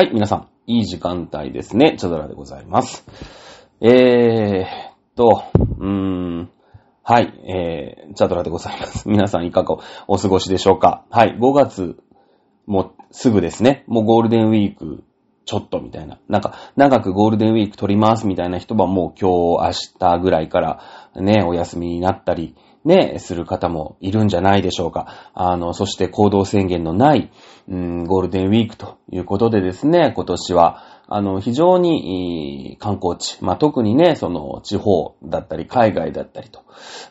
はい、皆さん、いい時間帯ですね。チャドラでございます。えーと、うーん、はい、えー、チャドラでございます。皆さんいかがお過ごしでしょうか？はい、5月、もうすぐですね。もうゴールデンウィーク、ちょっとみたいな。なんか、長くゴールデンウィーク取りますみたいな人はもう今日、明日ぐらいからね、お休みになったり、ね、する方もいるんじゃないでしょうか。あの、そして行動制限のない、うん、ゴールデンウィークということでですね、今年は、あの、非常に観光地、まあ、特にね、その地方だったり海外だったりと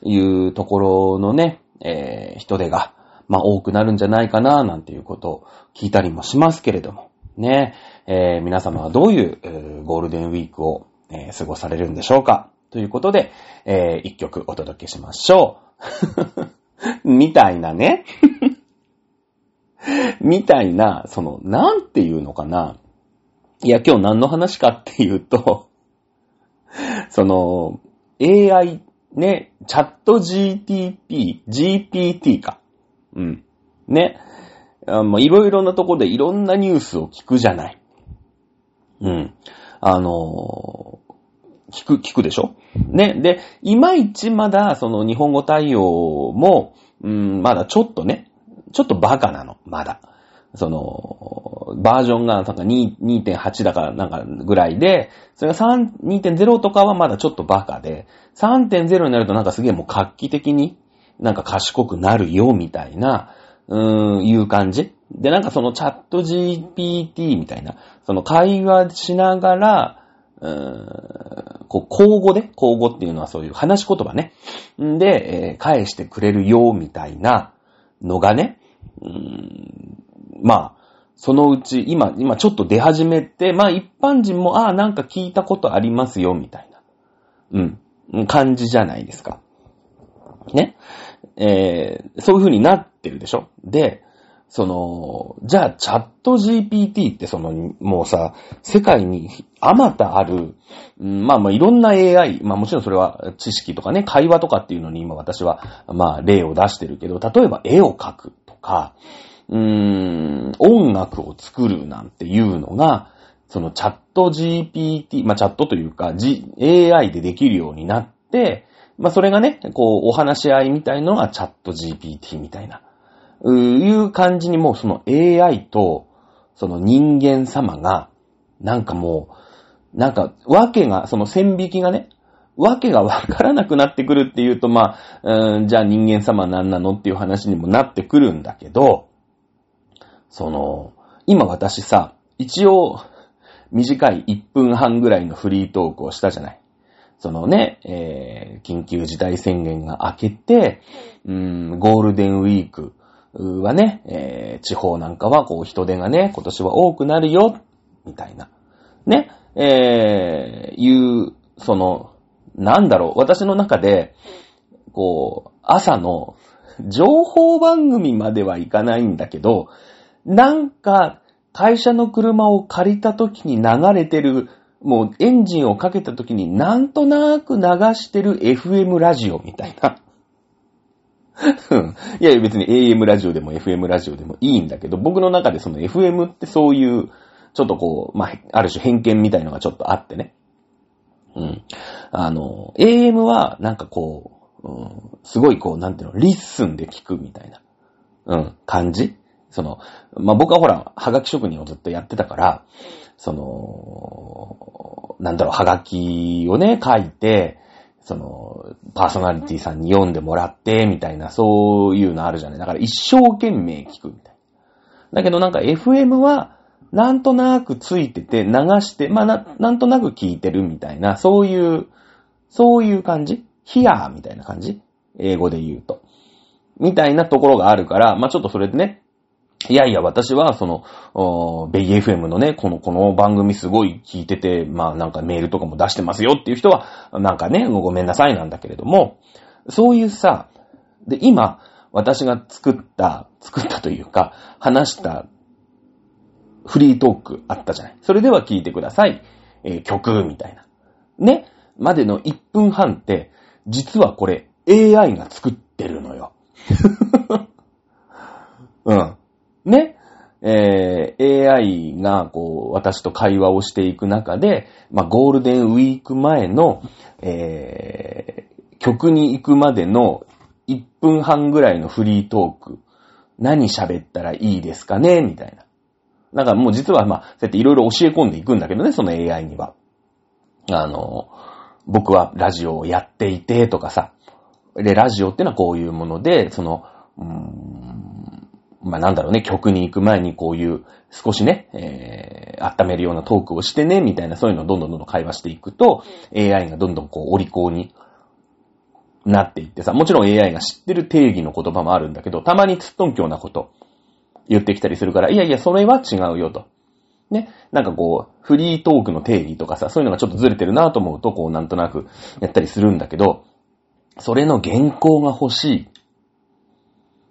いうところのね、えー人手が、まあ、多くなるんじゃないかな、なんていうことを聞いたりもしますけれども、ね、えー皆様はどういう、えーゴールデンウィークを、え過ごされるんでしょうかということで、えー一曲お届けしましょう。みたいなね。みたいな、その、なんていうのかな。いや、今日何の話かっていうと、その、AI、ね、チャット GTP、GPT か。うん。ね。あまあいろいろなとこでいろんなニュースを聞くじゃない。うん。あの聞く、聞くでしょ？ね。で、いまいちまだ、その日本語対応も、うん、まだちょっとね、ちょっとバカなの、まだ。その、バージョンがなんか2.8だからなんかぐらいで、それが3 2.0とかはまだちょっとバカで、3.0になるとなんかすげえもう画期的になんか賢くなるよみたいな、うーん、いう感じ。で、なんかそのチャット GPT みたいな、その会話しながら、うーんこう、交互で、交互っていうのはそういう話し言葉ね。んで、えー返してくれるよ、みたいなのがね、うーんまあ、そのうち、今、今ちょっと出始めて、まあ一般人も、ああ、なんか聞いたことありますよ、みたいな、うん、感じじゃないですか。ね。えーそういう風になってるでしょで、その、じゃあ、チャット GPT ってその、もうさ、世界にあまたある、まあまあいろんな AI、まあもちろんそれは知識とかね、会話とかっていうのに今私は、まあ例を出してるけど、例えば絵を描くとか、うーん、音楽を作るなんていうのが、そのチャット GPT、まあチャットというか、G、AI でできるようになって、まあそれがね、こう、お話し合いみたいのがチャット GPT みたいな、いう感じにもうその AI と、その人間様が、なんかもう、なんか、わけが、その線引きがね、わけがわからなくなってくるっていうと、まあ、うんじゃあ人間様何なのっていう話にもなってくるんだけど、その、今私さ、一応、短い1分半ぐらいのフリートークをしたじゃない。そのね、えー緊急事態宣言が明けて、うん、ゴールデンウィークはね、えー地方なんかはこう人手がね、今年は多くなるよ、みたいな。ね、えーいう、その、なんだろう、私の中で、こう、朝の情報番組まではいかないんだけど、なんか、会社の車を借りた時に流れてる、もうエンジンをかけた時になんとなく流してる FM ラジオみたいな。いやいや別に AM ラジオでも FM ラジオでもいいんだけど、僕の中でその FM ってそういう、ちょっとこう、まあ、ある種偏見みたいのがちょっとあってね。うん。あの、AM はなんかこう、うん、すごいこう、なんていうの、 listen で聞くみたいな、うん、感じ。その、まあ、僕はほら、はがき職人をずっとやってたから、その、なんだろう、はがきをね、書いて、その、パーソナリティさんに読んでもらって、みたいな、そういうのあるじゃない。だから一生懸命聞くみたいな。だけどなんか FM は、なんとなくついてて流して、まあな、なんとなく聞いてるみたいな、そういう、そういう感じ？ヒアーみたいな感じ？英語で言うと。みたいなところがあるから、まあちょっとそれでね、いやいや、私は、その、ベイ FM のね、この、この番組すごい聞いてて、まあなんかメールとかも出してますよっていう人は、なんかね、ごめんなさいなんだけれども、そういうさ、で、今、私が作った、作ったというか、話したフリートークあったじゃない。それでは聞いてください。えー曲みたいな。ね。までの1分半って、実はこれ AI が作ってるのよ。うん。ね。えー、AI が、こう、私と会話をしていく中で、まあ、ゴールデンウィーク前の、えー、曲に行くまでの1分半ぐらいのフリートーク、何喋ったらいいですかね？みたいな。だからもう実はまあ、そうやっていろいろ教え込んでいくんだけどね、その AI には。あの、僕はラジオをやっていてとかさ。で、ラジオってのはこういうもので、その、うーんまあなんだろうね、曲に行く前にこういう少しね、えー、温めるようなトークをしてね、みたいなそういうのをどんどんどんどん会話していくと、AI がどんどんこう、お利口になっていってさ、もちろん AI が知ってる定義の言葉もあるんだけど、たまにつっとんきょうなこと言ってきたりするから、いやいや、それは違うよと。ね。なんかこう、フリートークの定義とかさ、そういうのがちょっとずれてるなと思うと、こう、なんとなくやったりするんだけど、それの原稿が欲しい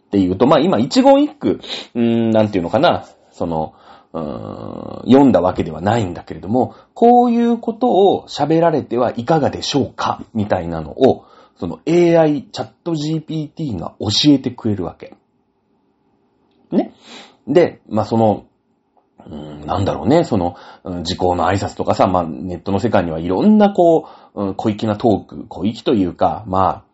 っていうと、まあ今一言一句、うーん、なんていうのかな、その、うーん読んだわけではないんだけれども、こういうことを喋られてはいかがでしょうかみたいなのを、その AI チャット GPT が教えてくれるわけ。ね。で、まあその、うん、なんだろうね、その、時効の挨拶とかさ、まあ、ネットの世界にはいろんなこう、うん小粋なトーク、小粋というか、まあ、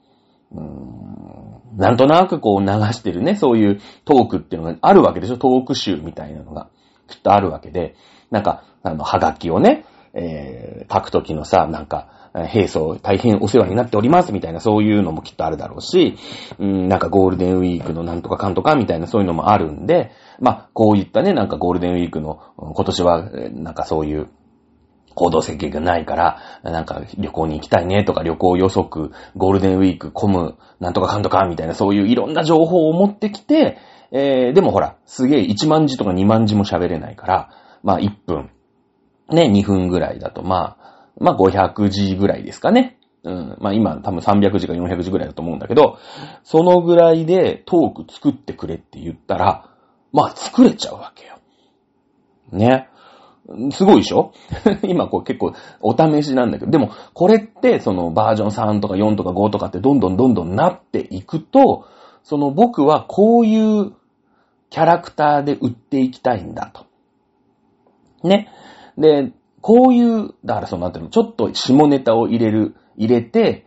うんなんとなくこう流してるね、そういうトークっていうのがあるわけでしょ。トーク集みたいなのが、きっとあるわけで、なんか、あの、はがきをね、えー、書くときのさ、なんか、平素大変お世話になっておりますみたいなそういうのもきっとあるだろうし、うん、なんかゴールデンウィークのなんとかかんとかみたいなそういうのもあるんで、まあ、こういったね、なんかゴールデンウィークの今年は、なんかそういう行動設計がないから、なんか旅行に行きたいねとか旅行予測、ゴールデンウィーク混む、なんとかかんとかみたいなそういういろんな情報を持ってきて、えー、でもほら、すげえ1万字とか2万字も喋れないから、まあ1分、ね、2分ぐらいだと、まあ、まあ500字ぐらいですかね。うん。まあ今多分300字か400字ぐらいだと思うんだけど、そのぐらいでトーク作ってくれって言ったら、まあ作れちゃうわけよ。ね。すごいでしょ？今こう結構お試しなんだけど、でもこれってそのバージョン3とか4とか5とかってどんどんどんどんなっていくと、その僕はこういうキャラクターで売っていきたいんだと。ね。で、こういう、だからそのなんていうの、ちょっと下ネタを入れる、入れて、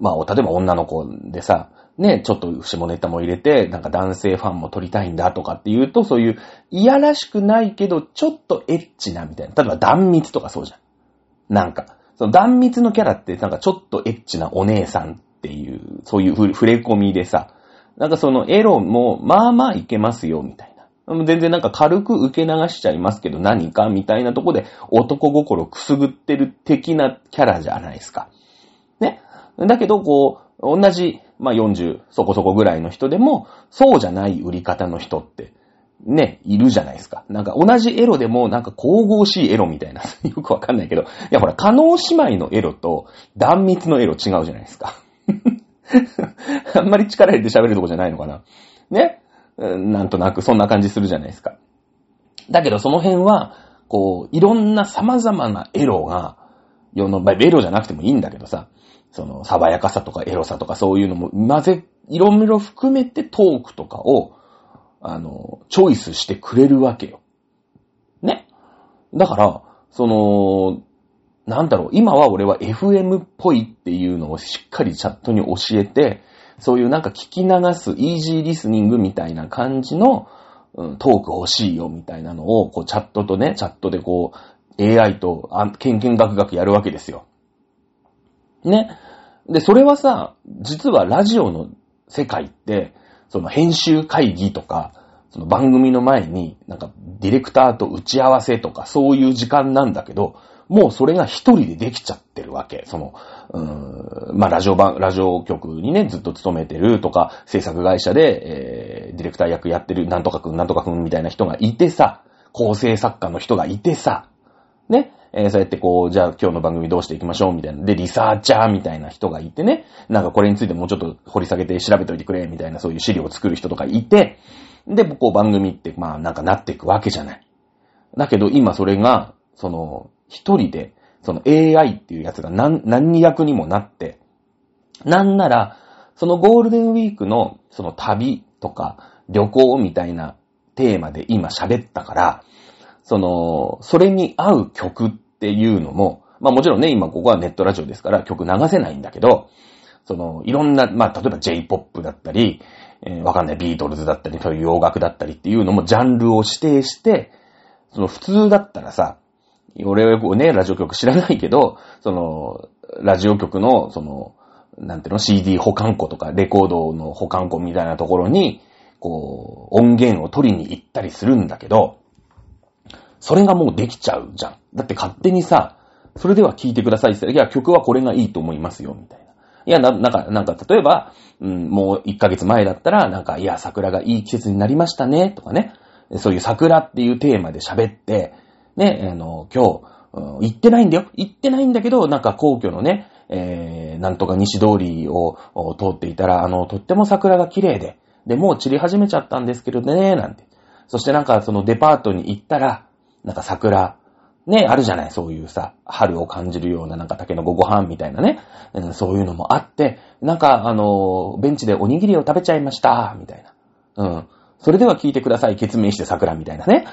まあ、例えば女の子でさ、ね、ちょっと下ネタも入れて、なんか男性ファンも撮りたいんだとかっていうと、そういう、いやらしくないけど、ちょっとエッチなみたいな。例えば断蜜とかそうじゃん。なんか、その断蜜のキャラって、なんかちょっとエッチなお姉さんっていう、そういう触れ込みでさ、なんかそのエロも、まあまあいけますよ、みたいな。全然なんか軽く受け流しちゃいますけど何かみたいなとこで男心くすぐってる的なキャラじゃないですか。ね。だけどこう、同じ、まあ、40そこそこぐらいの人でも、そうじゃない売り方の人って、ね、いるじゃないですか。なんか同じエロでもなんか神々しいエロみたいな、よくわかんないけど、いやほら、可能姉妹のエロと断密のエロ違うじゃないですか。あんまり力入れて喋るとこじゃないのかな。ね？なんとなくそんな感じするじゃないですか。だけどその辺は、こう、いろんな様々なエロが、世の、まあ、エロじゃなくてもいいんだけどさ、その、爽やかさとかエロさとかそういうのも混ぜ、いろいろ含めてトークとかを、あの、チョイスしてくれるわけよ。ね。だから、その、なんだろう、今は俺は FM っぽいっていうのをしっかりチャットに教えて、そういうなんか聞き流す、イージーリスニングみたいな感じの、うん、トーク欲しいよみたいなのを、こうチャットとね、チャットでこう、AI と、あ、ケンケンガクガクやるわけですよ。ね。で、それはさ、実はラジオの世界って、その編集会議とか、その番組の前に、なんか、ディレクターと打ち合わせとか、そういう時間なんだけど、もうそれが一人でできちゃってるわけ。その、うーん、まあ、ラジオ版、ラジオ局にね、ずっと勤めてるとか、制作会社で、えー、ディレクター役やってる、なんとかくん、なんとかくんみたいな人がいてさ、構成作家の人がいてさ、ね、えー、そうやってこう、じゃあ今日の番組どうしていきましょうみたいな。で、リサーチャーみたいな人がいてね、なんかこれについてもうちょっと掘り下げて調べといてくれ、みたいなそういう資料を作る人とかいて、で、こう番組ってまあなんかなっていくわけじゃない。だけど今それが、その、一人で、その AI っていうやつが何、何役にもなって、なんなら、そのゴールデンウィークのその旅とか旅行みたいなテーマで今喋ったから、その、それに合う曲っていうのも、まあもちろんね、今ここはネットラジオですから曲流せないんだけど、その、いろんな、まあ例えば J-POP だったり、えーわかんないビートルズだったり、そういう洋楽だったりっていうのもジャンルを指定して、その普通だったらさ、俺はこうね、ラジオ局知らないけど、その、ラジオ局の、その、なんていうの、CD 保管庫とか、レコードの保管庫みたいなところに、こう、音源を取りに行ったりするんだけど、それがもうできちゃうじゃん。だって勝手にさ、それでは聴いてくださいって言ったら、いや、曲はこれがいいと思いますよ、みたいな。いや、な、なんか、なんか、例えば、うん、もう1ヶ月前だったら、なんか、いや、桜がいい季節になりましたね、とかね。そういう桜っていうテーマで喋って、ね、あの、今日、うん行ってないんだよ。行ってないんだけど、なんか皇居のね、えー、なんとか西通りを通っていたら、あの、とっても桜が綺麗で、で、もう散り始めちゃったんですけどね、なんて。そしてなんかそのデパートに行ったら、なんか桜、ね、あるじゃない、そういうさ、春を感じるようななんか竹のごご飯みたいなね、うんそういうのもあって、なんかあの、ベンチでおにぎりを食べちゃいました、みたいな。うん。それでは聞いてください。決命して桜みたいなね。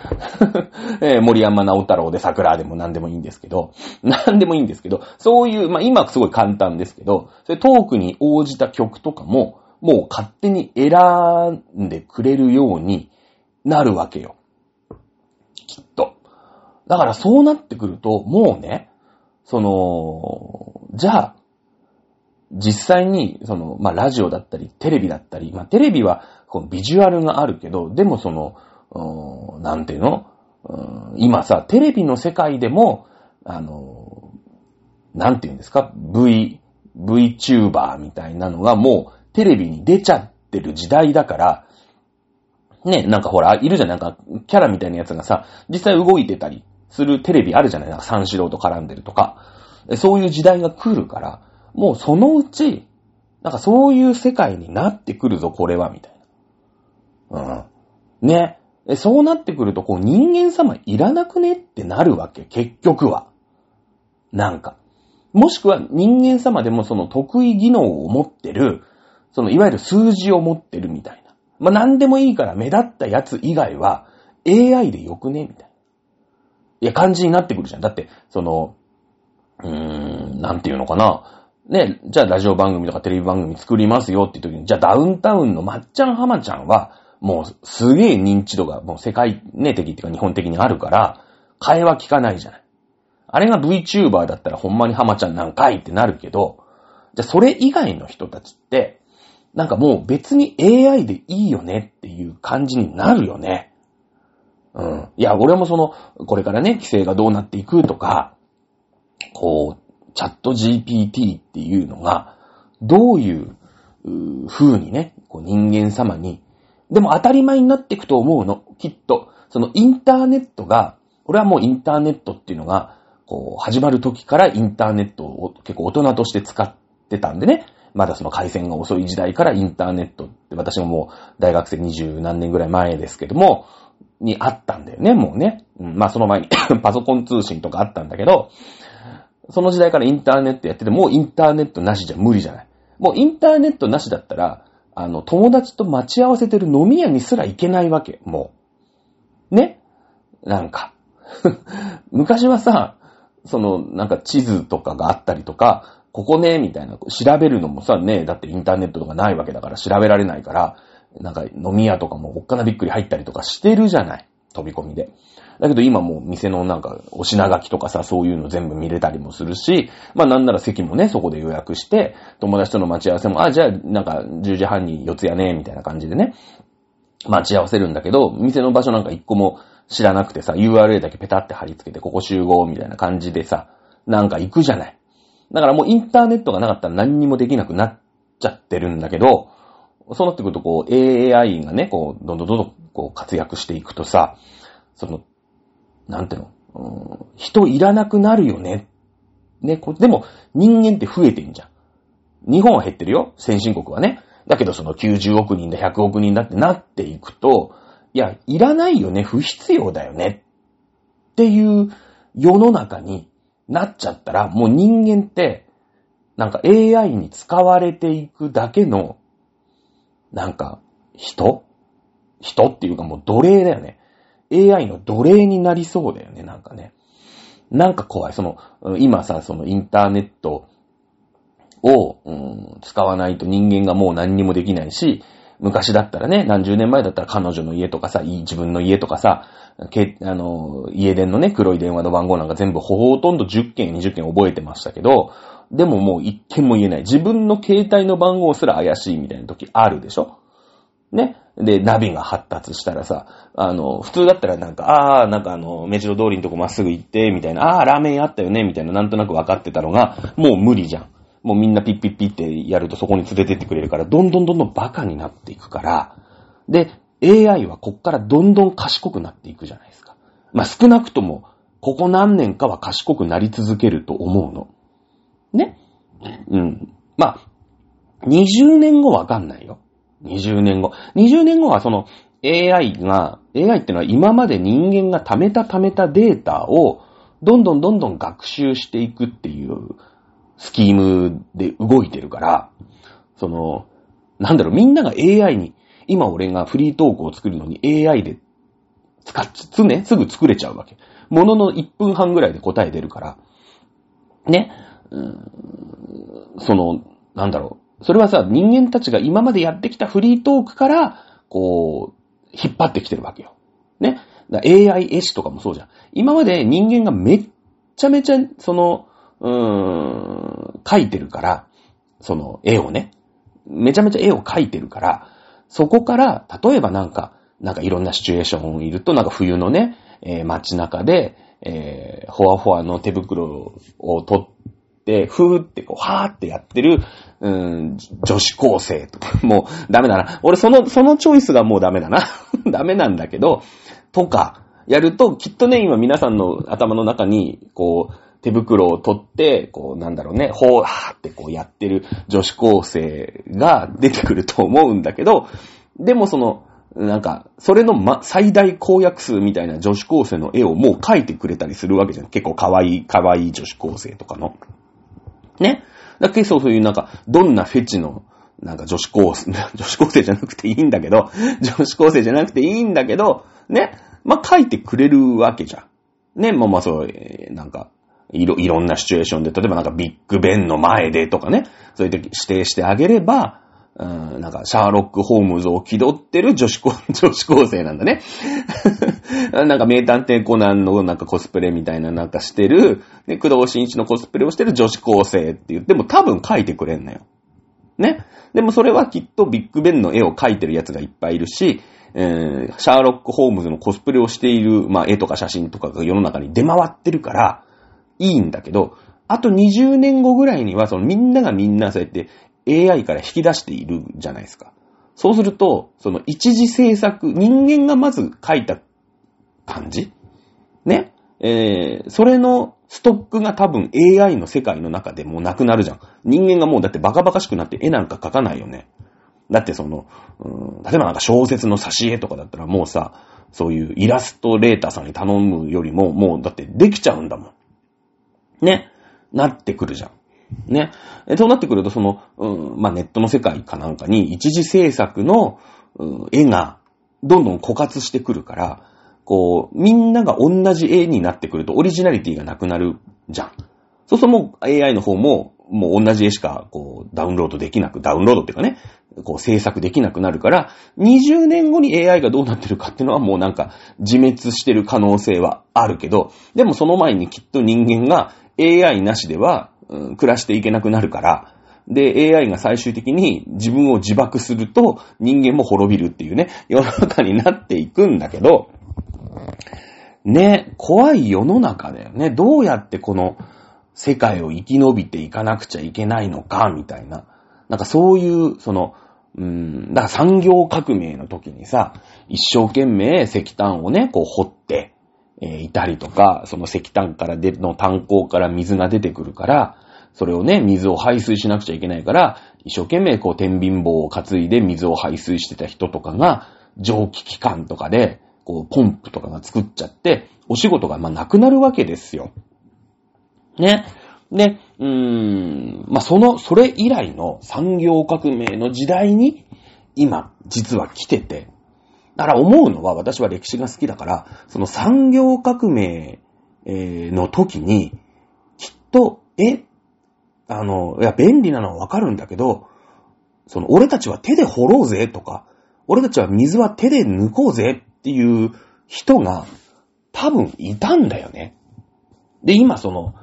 えー森山直太郎で桜でも何でもいいんですけど、何でもいいんですけど、そういう、まあ今すごい簡単ですけど、それトークに応じた曲とかも、もう勝手に選んでくれるようになるわけよ。だからそうなってくると、もうね、その、じゃあ、実際に、その、まあ、ラジオだったり、テレビだったり、まあ、テレビは、このビジュアルがあるけど、でもその、うーんなんていうの？うん今さ、テレビの世界でも、あの、なんていうんですか ?V、VTuber みたいなのがもうテレビに出ちゃってる時代だから、ね、なんかほら、いるじゃん、なんか、キャラみたいなやつがさ、実際動いてたりするテレビあるじゃない？なんか三四郎と絡んでるとか。そういう時代が来るから、もうそのうち、なんかそういう世界になってくるぞ、これは、みたいな。うん。ね。そうなってくると、こう人間様いらなくね？ってなるわけ、結局は。なんか。もしくは人間様でもその得意技能を持ってる、そのいわゆる数字を持ってるみたいな。まあ、何でもいいから目立ったやつ以外は AI でよくね？みたいな。いや、感じになってくるじゃん。だって、その、うーん、なんていうのかな。ね、じゃあラジオ番組とかテレビ番組作りますよっていう時に、じゃあダウンタウンのまっちゃんはまちゃんは、もうすげえ認知度がもう世界ね、的っていうか日本的にあるから、替えは効かないじゃない。あれが VTuber だったらほんまにハマちゃんなんかいってなるけど、じゃあそれ以外の人たちって、なんかもう別に AI でいいよねっていう感じになるよね。うん。いや、俺もその、これからね、規制がどうなっていくとか、こう、チャット GPT っていうのが、どういうう風にね、こう人間様に、でも当たり前になっていくと思うの、きっと。そのインターネットが、俺はもうインターネットっていうのが、こう、始まる時からインターネットを結構大人として使ってたんでね、まだその回線が遅い時代からインターネットって、私ももう大学生二十何年ぐらい前ですけども、にあったんだよね、もうね。うん、まあその前に パソコン通信とかあったんだけど、その時代からインターネットやってて、もうインターネットなしじゃ無理じゃない。もうインターネットなしだったら、あの、友達と待ち合わせてる飲み屋にすら行けないわけ、もう。ね？なんか。昔はさ、その、なんか地図とかがあったりとか、ここね、みたいな、調べるのもさ、ね、だってインターネットとかないわけだから調べられないから、なんか飲み屋とかもおっかなびっくり入ったりとかしてるじゃない。飛び込みで。だけど今もう店のなんかお品書きとかさ、そういうの全部見れたりもするし、まあなんなら席もね、そこで予約して、友達との待ち合わせも、あ、じゃあなんか10時半に四ツ谷ね、みたいな感じでね、待ち合わせるんだけど、店の場所なんか一個も知らなくてさ、URL だけペタって貼り付けて、ここ集合みたいな感じでさ、なんか行くじゃない。だからもうインターネットがなかったら何にもできなくなっちゃってるんだけど、そうなってくるとこう AI がね、こう、どんどんどんどんこう活躍していくとさ、その、なんていうの、うん人いらなくなるよね。ね、こでも人間って増えてんじゃん。日本は減ってるよ。先進国はね。だけどその90億人だ、100億人だってなっていくと、いや、いらないよね、不必要だよね。っていう世の中になっちゃったら、もう人間って、なんか AI に使われていくだけの、なんか、人？人っていうかもう奴隷だよね。AI の奴隷になりそうだよね、なんかね。なんか怖い。その、今さ、そのインターネットを、うん、使わないと人間がもう何にもできないし、昔だったらね、何十年前だったら彼女の家とかさ、自分の家とかさ、けあの、家電のね、黒い電話の番号なんか全部ほとんど10件、20件覚えてましたけど、でももう一件も言えない。自分の携帯の番号すら怪しいみたいな時あるでしょ？ね？で、ナビが発達したらさ、あの、普通だったらなんか、ああ、なんかあの、目白通りのとこまっすぐ行って、みたいな、ああ、ラーメン屋あったよね、みたいな、なんとなく分かってたのが、もう無理じゃん。もうみんなピッピッピってやるとそこに連れてってくれるから、どんどんどんどんバカになっていくから、で、AI はこっからどんどん賢くなっていくじゃないですか。まあ、少なくとも、ここ何年かは賢くなり続けると思うの。ねうん。まあ、20年後わかんないよ。20年後。20年後はその AI が、AI ってのは今まで人間が貯めた貯めたデータをどんどんどんどん学習していくっていうスキームで動いてるから、その、なんだろう、みんなが AI に、今俺がフリートークを作るのに AI で使っつね、すぐ作れちゃうわけ。ものの1分半ぐらいで答え出るから。ね。その、なんだろう。それはさ、人間たちが今までやってきたフリートークから、こう、引っ張ってきてるわけよ。ね。AI 絵師とかもそうじゃん。今まで人間がめっちゃめちゃ、その、うーん、描いてるから、その絵をね。めちゃめちゃ絵を描いてるから、そこから、例えばなんか、なんかいろんなシチュエーションいると、なんか冬のね、えー、街中で、えー、ほわほわの手袋を取って、ふーってこう、はーってやってる、うん、女子高生とか、もうダメだな。俺その、そのチョイスがもうダメだな。ダメなんだけど、とか、やると、きっとね、今皆さんの頭の中に、こう、手袋を取って、こう、なんだろうね、ほーはーってこうやってる女子高生が出てくると思うんだけど、でもその、なんか、それのま、最大公約数みたいな女子高生の絵をもう描いてくれたりするわけじゃん。結構可愛い、可愛い女子高生とかの。ね。だ結構そういうなんか、どんなフェチの、なんか女子高生、女子高生じゃなくていいんだけど、女子高生じゃなくていいんだけど、ね。まあ、書いてくれるわけじゃん。ね。まあまあそう、えー、なんか、いろ、いろんなシチュエーションで、例えばなんかビッグベンの前でとかね、そういう時指定してあげれば、うん、なんか、シャーロック・ホームズを気取ってる女子高、女子高生なんだね。なんか、名探偵コナンのなんかコスプレみたいななんかしてる、で、工藤新一のコスプレをしてる女子高生って言っても多分描いてくれんのよ。ね。でもそれはきっとビッグベンの絵を描いてるやつがいっぱいいるし、えー、シャーロック・ホームズのコスプレをしている、まあ、絵とか写真とかが世の中に出回ってるから、いいんだけど、あと20年後ぐらいには、そのみんながみんなそうやって AI から引き出しているじゃないですか。そうすると、その一次制作、人間がまず書いた感じねえー、それのストックが多分 AI の世界の中でもうなくなるじゃん。人間がもうだってバカバカしくなって絵なんか描かないよね。だってその、うん、例えばなんか小説の挿絵とかだったらもうさ、そういうイラストレーターさんに頼むよりも、もうだってできちゃうんだもん。ね。なってくるじゃん。ね。そうなってくると、その、うん、まあ、ネットの世界かなんかに一時制作の、うん、絵がどんどん枯渇してくるから、こう、みんなが同じ絵になってくるとオリジナリティがなくなるじゃん。そうするともう AI の方も、もう同じ絵しか、こう、ダウンロードできなく、ダウンロードっていうかね、こう制作できなくなるから、20年後に AI がどうなってるかっていうのはもうなんか自滅してる可能性はあるけど、でもその前にきっと人間が AI なしでは、暮らしていけなくなるから、で、AI が最終的に自分を自爆すると人間も滅びるっていうね、世の中になっていくんだけど、ね、怖い世の中だよね。どうやってこの世界を生き延びていかなくちゃいけないのか、みたいな。なんかそういう、その、うん、だから産業革命の時にさ、一生懸命石炭をね、こう掘って、え、いたりとか、その石炭からで、の炭鉱から水が出てくるから、それをね、水を排水しなくちゃいけないから、一生懸命こう天秤棒を担いで水を排水してた人とかが、蒸気機関とかで、こう、ポンプとかが作っちゃって、お仕事がまあなくなるわけですよ。ね。で、うーん、まあ、その、それ以来の産業革命の時代に、今、実は来てて、だから思うのは、私は歴史が好きだから、その産業革命、の時に、きっと、え、あの、いや、便利なのはわかるんだけど、その、俺たちは手で掘ろうぜとか、俺たちは水は手で抜こうぜっていう人が多分いたんだよね。で、今その、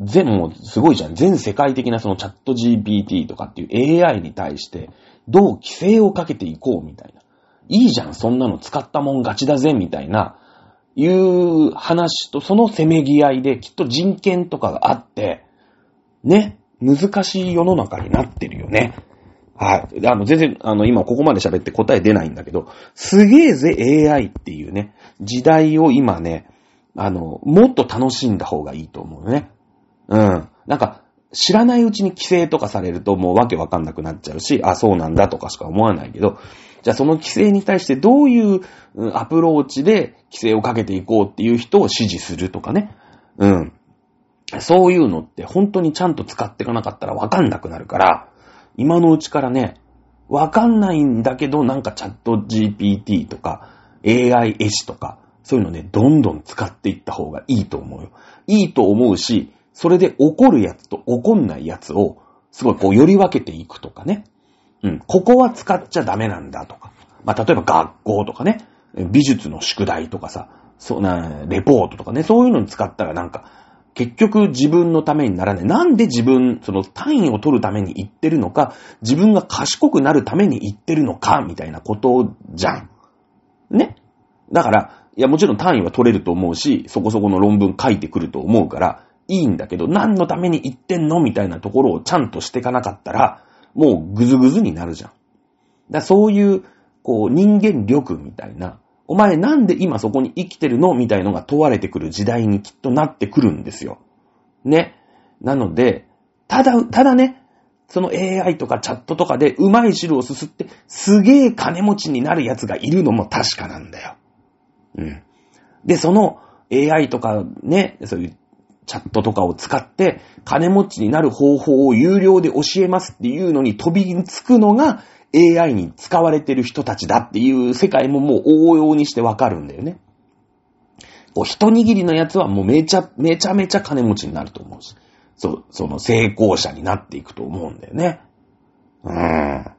全、もうすごいじゃん。全世界的なそのチャット GPT とかっていう AI に対してどう規制をかけていこうみたいな。いいじゃん、そんなの使ったもん勝ちだぜみたいな、いう話とそのせめぎ合いできっと人権とかがあって、ね、難しい世の中になってるよね。はい。あの、全然、あの、今ここまで喋って答え出ないんだけど、すげえぜ AI っていうね、時代を今ね、あの、もっと楽しんだ方がいいと思うよね。うん。なんか、知らないうちに規制とかされるともうわけわかんなくなっちゃうし、あ、そうなんだとかしか思わないけど、じゃあその規制に対してどういうアプローチで規制をかけていこうっていう人を支持するとかね。うん。そういうのって本当にちゃんと使っていかなかったらわかんなくなるから、今のうちからね、わかんないんだけど、なんかチャット GPT とか AI 絵師とか、そういうのね、どんどん使っていった方がいいと思うよ。いいと思うし、それで怒るやつと怒んないやつを、すごいこう、より分けていくとかね。うん。ここは使っちゃダメなんだとか。まあ、例えば学校とかね。美術の宿題とかさ。そうな、レポートとかね。そういうのに使ったらなんか、結局自分のためにならない。なんで自分、その単位を取るために言ってるのか、自分が賢くなるために言ってるのか、みたいなことじゃん。ね。だから、いやもちろん単位は取れると思うし、そこそこの論文書いてくると思うから、いいんだけど、何のために言ってんの？みたいなところをちゃんとしていかなかったら、もうぐずぐずになるじゃん。だそういう、こう、人間力みたいな、お前なんで今そこに生きてるのみたいのが問われてくる時代にきっとなってくるんですよ。ね。なので、ただ、ただね、その AI とかチャットとかでうまい汁をすすってすげえ金持ちになる奴がいるのも確かなんだよ。うん。で、その AI とかね、そういうチャットとかを使って金持ちになる方法を有料で教えますっていうのに飛びつくのが AI に使われてる人たちだっていう世界ももう応用にしてわかるんだよね。こう、一握りのやつはもうめちゃ、めちゃめちゃ金持ちになると思うし。そ、その成功者になっていくと思うんだよね。うーん。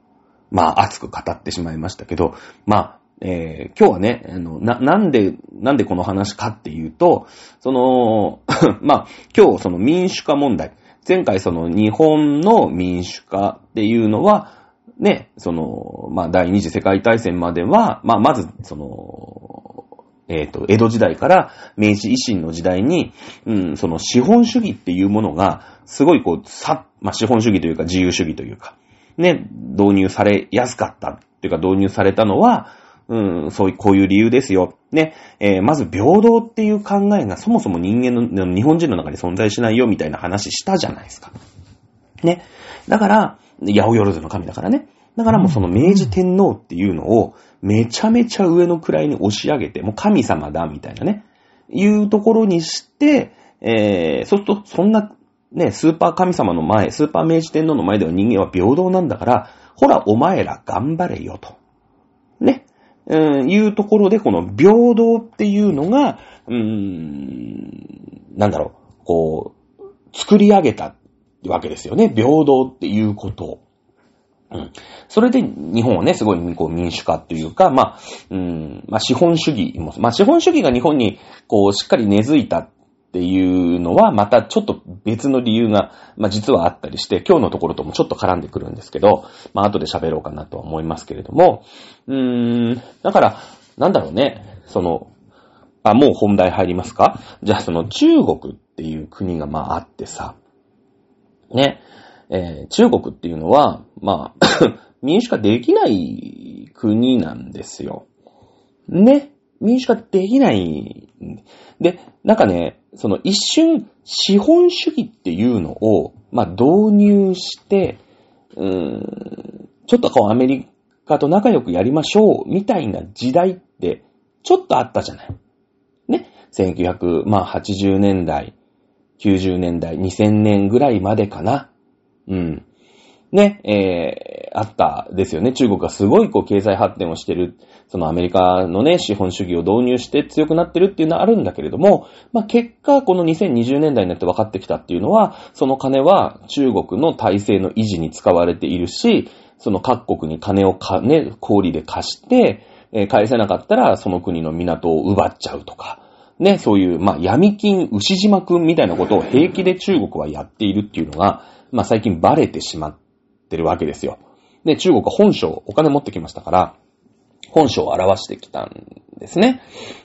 まあ、熱く語ってしまいましたけど、まあ、えー、今日はね、あの、な、なんで、なんでこの話かっていうと、その、まあ、今日その民主化問題、前回その日本の民主化っていうのは、ね、その、まあ、第二次世界大戦までは、まあ、まず、その、えっ、ー、と、江戸時代から明治維新の時代に、うん、その資本主義っていうものが、すごいこう、さ、まあ、資本主義というか自由主義というか、ね、導入されやすかった。っていうか導入されたのは、うん、そういう、こういう理由ですよ。ね、えー、まず平等っていう考えがそもそも人間の、日本人の中に存在しないよみたいな話したじゃないですか。ね。だから、八百万の神だからね。だからもうその明治天皇っていうのをめちゃめちゃ上の位に押し上げて、もう神様だみたいなね、いうところにして、えー、そうするとそんなね、スーパー神様の前、スーパー明治天皇の前では人間は平等なんだから、ほらお前ら頑張れよと。うん、いうところで、この平等っていうのが、うーん、なんだろう、こう、作り上げたわけですよね。平等っていうこと。うん。それで日本はね、すごいこう民主化というか、まあ、うん、まあ資本主義も、まあ資本主義が日本にこうしっかり根付いたっていうのは、またちょっと別の理由が、まあ実はあったりして、今日のところともちょっと絡んでくるんですけど、まあ後で喋ろうかなとは思いますけれども、うーん、だから、なんだろうね、その、あ、もう本題入りますか？じゃあその中国っていう国がまああってさ、ね、えー、中国っていうのは、まあ 民主化できない国なんですよ。ね。民主化できない。で、なんかね、その一瞬資本主義っていうのを、まあ導入して、うーん、ちょっとこうアメリカと仲良くやりましょうみたいな時代ってちょっとあったじゃない。ね。1980年代、90年代、2000年ぐらいまでかな。うん。ね、えー、あったですよね。中国がすごいこう経済発展をしてる、そのアメリカのね、資本主義を導入して強くなってるっていうのはあるんだけれども、まあ、結果、この2020年代になって分かってきたっていうのは、その金は中国の体制の維持に使われているし、その各国に金をか、ね、氷で貸して、え、返せなかったらその国の港を奪っちゃうとか、ね、そういう、まあ、闇金、牛島くんみたいなことを平気で中国はやっているっていうのが、まあ、最近バレてしまってるわけですよ。で、中国は本省、お金持ってきましたから、本省を表してきたんですね。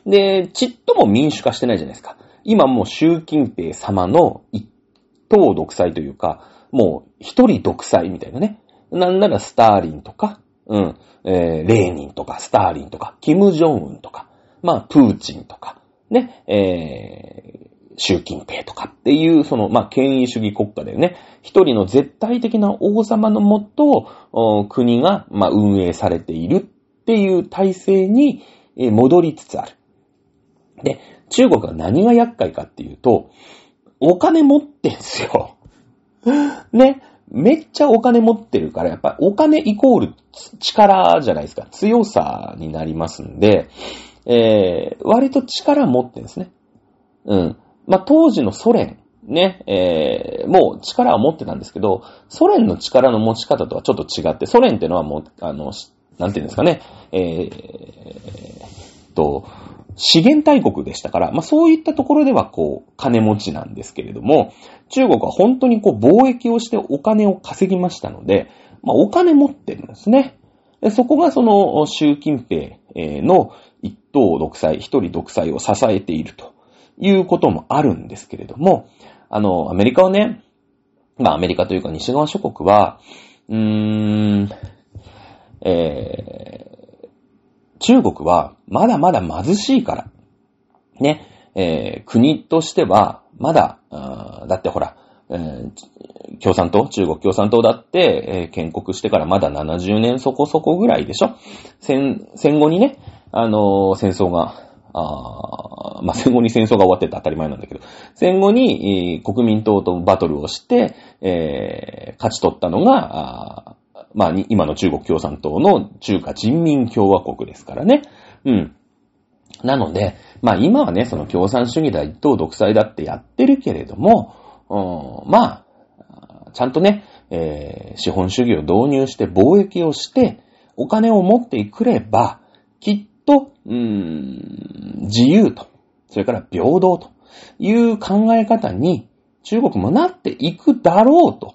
で、ちっとも民主化してないじゃないですか。今もう習近平様の一党独裁というか、もう一人独裁みたいなね。なんならスターリンとか、うん、えー、レーニンとか、スターリンとか、キム・ジョンウンとか、まあ、プーチンとか、ね、えー、習近平とかっていう、その、まあ、権威主義国家だよね。一人の絶対的な王様のもと、国が、まあ、運営されているっていう体制に戻りつつある。で、中国は何が厄介かっていうと、お金持ってんすよ。ね。めっちゃお金持ってるから、やっぱお金イコール力じゃないですか。強さになりますんで、えー、割と力持ってんですね。うん。まあ、当時のソ連、ね、えー、もう力は持ってたんですけど、ソ連の力の持ち方とはちょっと違って、ソ連ってのはもう、あの、なんていうんですかね、えー、と、資源大国でしたから、まあそういったところではこう、金持ちなんですけれども、中国は本当にこう、貿易をしてお金を稼ぎましたので、まあお金持ってるんですね。そこがその、習近平の一党独裁、一人独裁を支えているということもあるんですけれども、あの、アメリカはね、まあアメリカというか西側諸国は、うーん、えー、中国はまだまだ貧しいから、ね、えー、国としては、まだ、だってほら、えー、共産党中国共産党だって、えー、建国してからまだ70年そこそこぐらいでしょ。戦、戦後にね、あのー、戦争が、あまあ、戦後に戦争が終わってて当たり前なんだけど、戦後に、えー、国民党とバトルをして、えー、勝ち取ったのが、まあ、今の中国共産党の中華人民共和国ですからね。うん。なので、まあ今はね、その共産主義だ、一党独裁だってやってるけれども、うん、まあ、ちゃんとね、えー、資本主義を導入して貿易をして、お金を持ってくれば、きっと、うーん、自由と、それから平等という考え方に中国もなっていくだろうと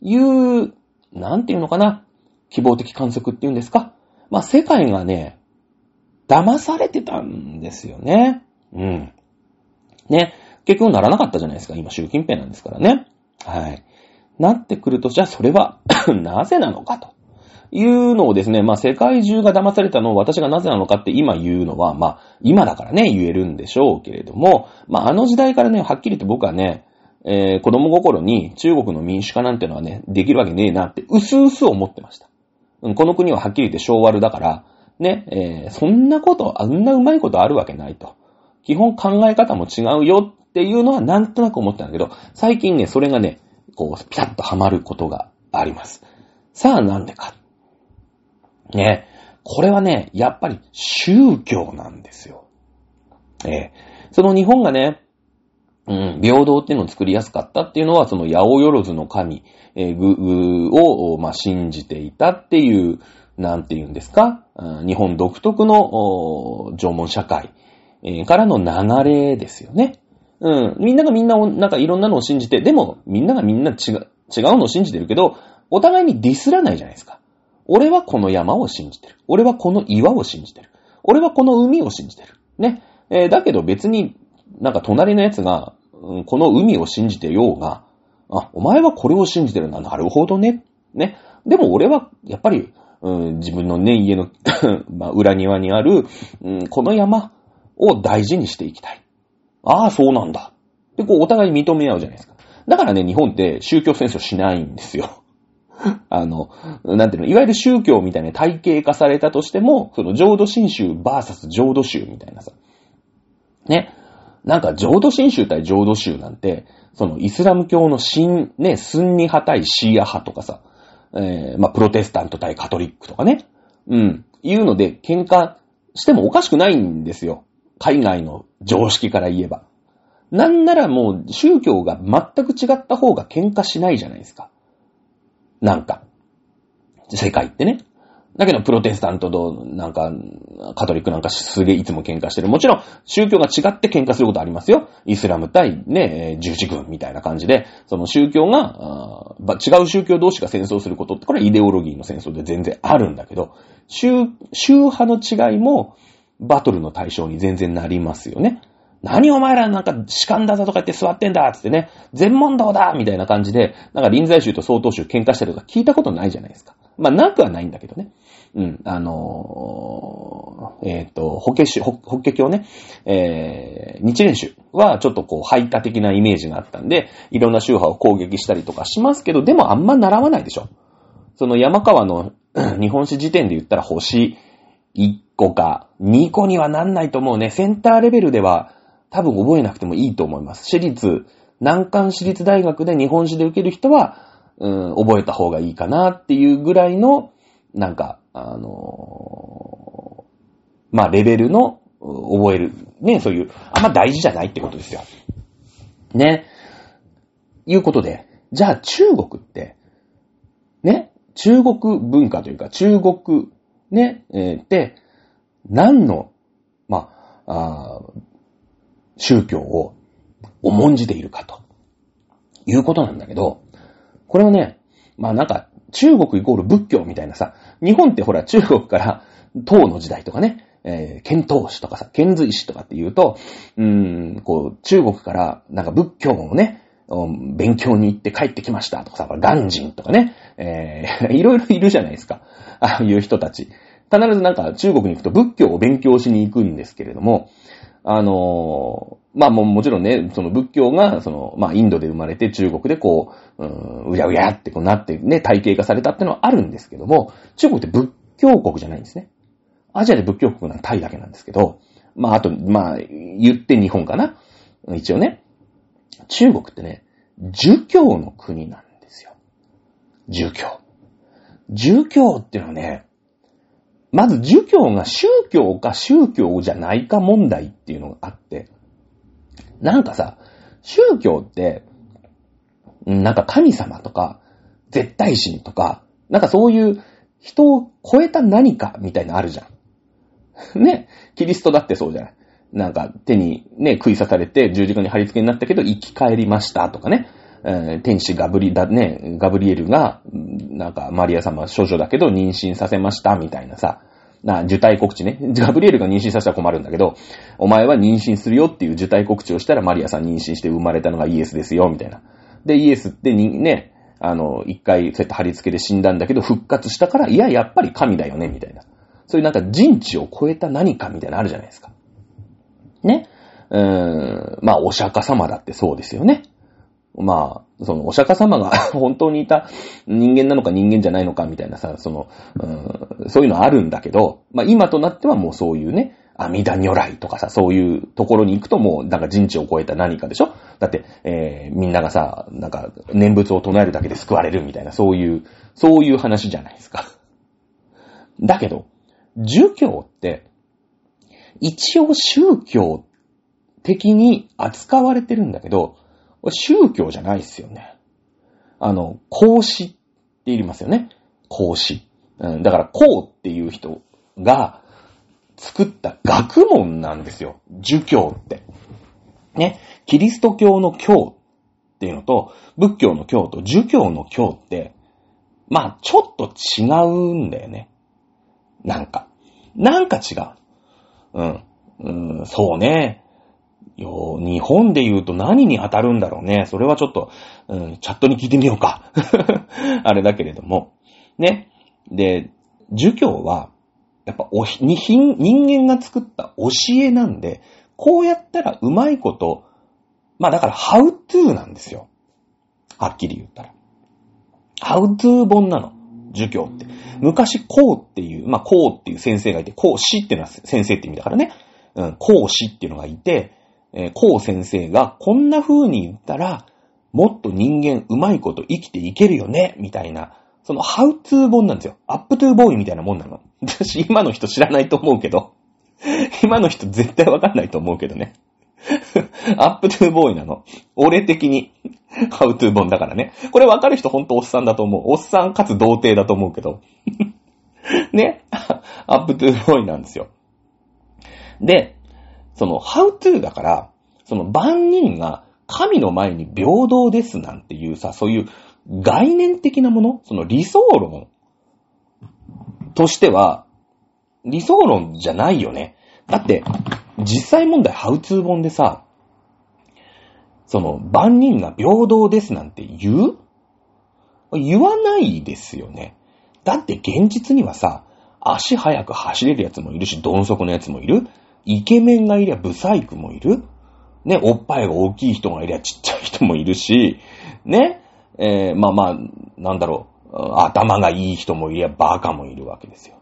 いう、なんていうのかな、希望的観測っていうんですか？まあ、世界がね、騙されてたんですよね。うん。ね。結局ならなかったじゃないですか。今、習近平なんですからね。はい。なってくると、じゃあそれは なぜなのかと。いうのをですね、まあ世界中が騙されたのを私がなぜなのかって今言うのは、まあ今だからね、言えるんでしょうけれども、まああの時代からね、はっきりと僕はね、えー、子供心に中国の民主化なんてのはね、できるわけねえなって、うすうす思ってました。この国ははっきり言って昭和だから、ね、えー、そんなこと、あんなうまいことあるわけないと。基本考え方も違うよっていうのはなんとなく思ったんだけど、最近ね、それがね、こう、ピタッとはまることがあります。さあなんでか。ね。これはね、やっぱり宗教なんですよ。ええその日本がね、うん、平等っていうのを作りやすかったっていうのは、その八百万の神、えー、ぐ、を、まあ、信じていたっていう、なんて言うんですか、日本独特の縄文社会、えー、からの流れですよね。うん。みんながみんな、なんかいろんなのを信じて、でもみんながみんな違う、違うのを信じてるけど、お互いにディスらないじゃないですか。俺はこの山を信じてる。俺はこの岩を信じてる。俺はこの海を信じてる。ね。えー、だけど別になんか隣のやつが、うん、この海を信じてようが、あ、お前はこれを信じてるんだ。なるほどね。ね。でも俺は、やっぱり、うん、自分のね、家 のまあ、裏庭にある、うん、この山を大事にしていきたい。ああ、そうなんだ。で、こう、お互い認め合うじゃないですか。だからね、日本って宗教戦争しないんですよ。あの、なんていうの、いわゆる宗教みたいな体系化されたとしても、その浄土真宗バーサス浄土宗みたいなさ。ね。なんか浄土真宗対浄土宗なんて、そのイスラム教の新、ね、スンニ派対シーア派とかさ、えー、まあ、プロテスタント対カトリックとかね。うん。いうので喧嘩してもおかしくないんですよ。海外の常識から言えば。なんならもう宗教が全く違った方が喧嘩しないじゃないですか。なんか。世界ってね。だけど、プロテスタントと、なんか、カトリックなんかすげえいつも喧嘩してる。もちろん、宗教が違って喧嘩することありますよ。イスラム対ね、十字軍みたいな感じで、その宗教が、違う宗教同士が戦争することって、これはイデオロギーの戦争で全然あるんだけど、宗、宗派の違いも、バトルの対象に全然なりますよね。何お前らなんか士官だぞとか言って座ってんだつってね、全問答だみたいな感じで、なんか臨済宗と曹洞宗喧嘩したりとか聞いたことないじゃないですか。まあ、なくはないんだけどね。うん、あのー、えっ、ー、と、法華宗、法華経ね、えー、日蓮宗はちょっとこう、排他的なイメージがあったんで、いろんな宗派を攻撃したりとかしますけど、でもあんま習わないでしょ。その山川の 日本史時点で言ったら星1個か2個にはなんないと思うね。センターレベルでは多分覚えなくてもいいと思います。私立、南関私立大学で日本史で受ける人は、うん、覚えた方がいいかなっていうぐらいの、なんか、あのー、まあ、レベルの覚える。ね、そういう、あんま大事じゃないってことですよ。ね。いうことで、じゃあ中国って、ね、中国文化というか中国、ね、えー、って、何の、まあ、あ宗教を重んじているかということなんだけど、これをね、まあなんか中国イコール仏教みたいなさ、日本ってほら中国から唐の時代とかね、えー、剣闘士とかさ、剣髄師とかって言うと、うーん、こう、中国からなんか仏教をね、勉強に行って帰ってきましたとかさ、ガンジンとかね、えー、いろいろいるじゃないですか。ああいう人たち。必ずなんか中国に行くと仏教を勉強しに行くんですけれども、あの、まあももちろんね、その仏教が、その、まあインドで生まれて中国でこう、うん、うやうやってこうなってね、体系化されたってのはあるんですけども、中国って仏教国じゃないんですね。アジアで仏教国なのはタイだけなんですけど、まああと、まあ、言って日本かな。一応ね、中国ってね、儒教の国なんですよ。儒教。儒教っていうのはね、まず儒教が宗教か宗教じゃないか問題っていうのがあって、なんかさ、宗教って、なんか神様とか、絶対神とか、なんかそういう人を超えた何かみたいなのあるじゃん。ね。キリストだってそうじゃない。なんか手にね、食い刺されて十字架に貼り付けになったけど生き返りましたとかね。えー、天使ガブリ、だね、ガブリエルが、なんか、マリア様少女だけど妊娠させました、みたいなさ、な、受胎告知ね。ガブリエルが妊娠させたら困るんだけど、お前は妊娠するよっていう受胎告知をしたらマリアさん妊娠して生まれたのがイエスですよ、みたいな。で、イエスってに、ね、あの、一回そうやって貼り付けで死んだんだけど、復活したから、いや、やっぱり神だよね、みたいな。そういうなんか人知を超えた何かみたいなのあるじゃないですか。ね。うーん、まあ、お釈迦様だってそうですよね。まあ、そのお釈迦様が 本当にいた人間なのか人間じゃないのかみたいなさ、その、うん、そういうのあるんだけど、まあ今となってはもうそういうね、阿弥陀如来とかさ、そういうところに行くともう、なんか人知を超えた何かでしょ？だって、えー、みんながさ、なんか、念仏を唱えるだけで救われるみたいな、そういう、そういう話じゃないですか。だけど、儒教って、一応宗教的に扱われてるんだけど、宗教じゃないっすよね。あの、孔子って言いますよね。孔子。うん、だから、孔っていう人が作った学問なんですよ。儒教って。ね。キリスト教の教っていうのと、仏教の教と儒教の教って、まあ、ちょっと違うんだよね。なんか。なんか違う。うん。うん、そうね。よ、日本で言うと何に当たるんだろうね。それはちょっと、うん、チャットに聞いてみようか。あれだけれども。ね。で、儒教は、やっぱおひ、人間が作った教えなんで、こうやったらうまいこと、まあだから、ハウトゥーなんですよ。はっきり言ったら。ハウトゥー本なの。儒教って。昔、こうっていう、まあ、こうっていう先生がいて、こうしっていうのは先生って意味だからね。うん、こうしっていうのがいて、えー、こう先生がこんな風に言ったら、もっと人間うまいこと生きていけるよね、みたいなその、ハウツー本なんですよ。アップトゥーボーイみたいなもんなの。私、今の人知らないと思うけど、今の人絶対わかんないと思うけどね。アップトゥーボーイなの。俺的に。ハウトゥー本だからね。これわかる人ほんとおっさんだと思う。おっさんかつ童貞だと思うけど。ね。アップトゥーボーイなんですよ。で、その、ハウトゥーだから、その万人が神の前に平等ですなんていうさ、そういう概念的なものその理想論としては、理想論じゃないよね。だって、実際問題ハウツー本でさ、その、万人が平等ですなんて言う？言わないですよね。だって現実にはさ、足速く走れるやつもいるし、鈍足のやつもいる。イケメンがいりゃブサイクもいる？ね、おっぱいが大きい人がいりゃちっちゃい人もいるし、ね、えー、まあまあ、なんだろう、頭がいい人もいりゃバカもいるわけですよ。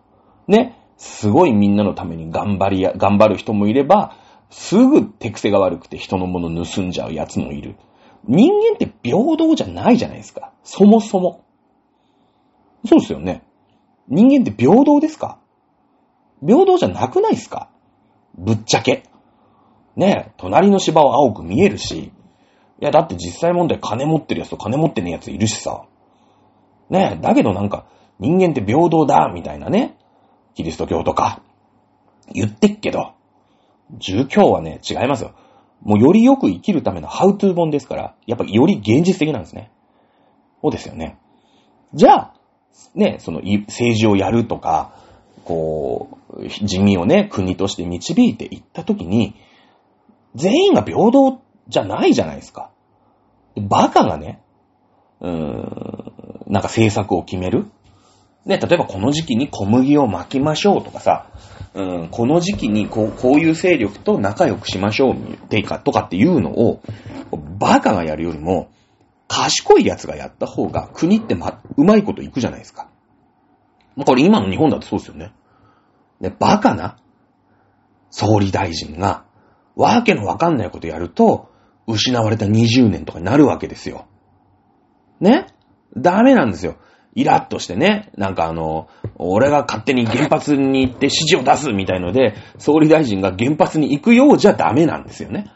ね、すごいみんなのために頑張りや、頑張る人もいれば、すぐ手癖が悪くて人のもの盗んじゃう奴もいる。人間って平等じゃないじゃないですか。そもそも。そうですよね。人間って平等ですか？平等じゃなくないですか？ぶっちゃけ。ねえ、隣の芝は青く見えるし、いや、だって実際問題金持ってるやつと金持ってねえやついるしさ。ねえ、だけどなんか、人間って平等だ、みたいなね。キリスト教とか、言ってっけど、儒教はね、違いますよ。もうよりよく生きるためのハウトゥー本ですから、やっぱより現実的なんですね。そうですよね。じゃあ、ね、その政治をやるとか、こう、人民をね、国として導いていったときに、全員が平等じゃないじゃないですか。バカがね、うーん、なんか政策を決めるね、例えばこの時期に小麦を巻きましょうとかさ、うん、この時期にこうこういう勢力と仲良くしましょうってかとかっていうのを、バカがやるよりも、賢い奴がやった方が国ってま、うまいこといくじゃないですか。これ今の日本だとそうですよね。ね、バカな総理大臣が、わけのわかんないことやると、失われた20年とかになるわけですよ。ね？ダメなんですよ。イラッとしてね、なんかあの、俺が勝手に原発に行って指示を出すみたいので、総理大臣が原発に行くようじゃダメなんですよね。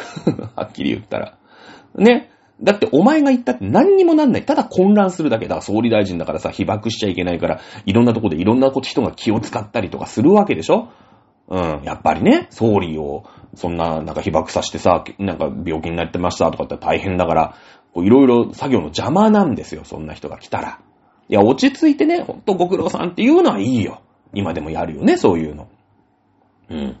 はっきり言ったら。ね？だってお前が言ったって何にもなんない。ただ混乱するだけ。だから総理大臣だからさ、被爆しちゃいけないから、いろんなとこでいろんな人が気を使ったりとかするわけでしょ？うん、やっぱりね、総理を、そんな、なんか被爆させてさ、なんか病気になってましたとかって大変だから、いろいろ作業の邪魔なんですよ、そんな人が来たら。いや、落ち着いてね、ほんとご苦労さんっていうのはいいよ。今でもやるよね、そういうの。うん。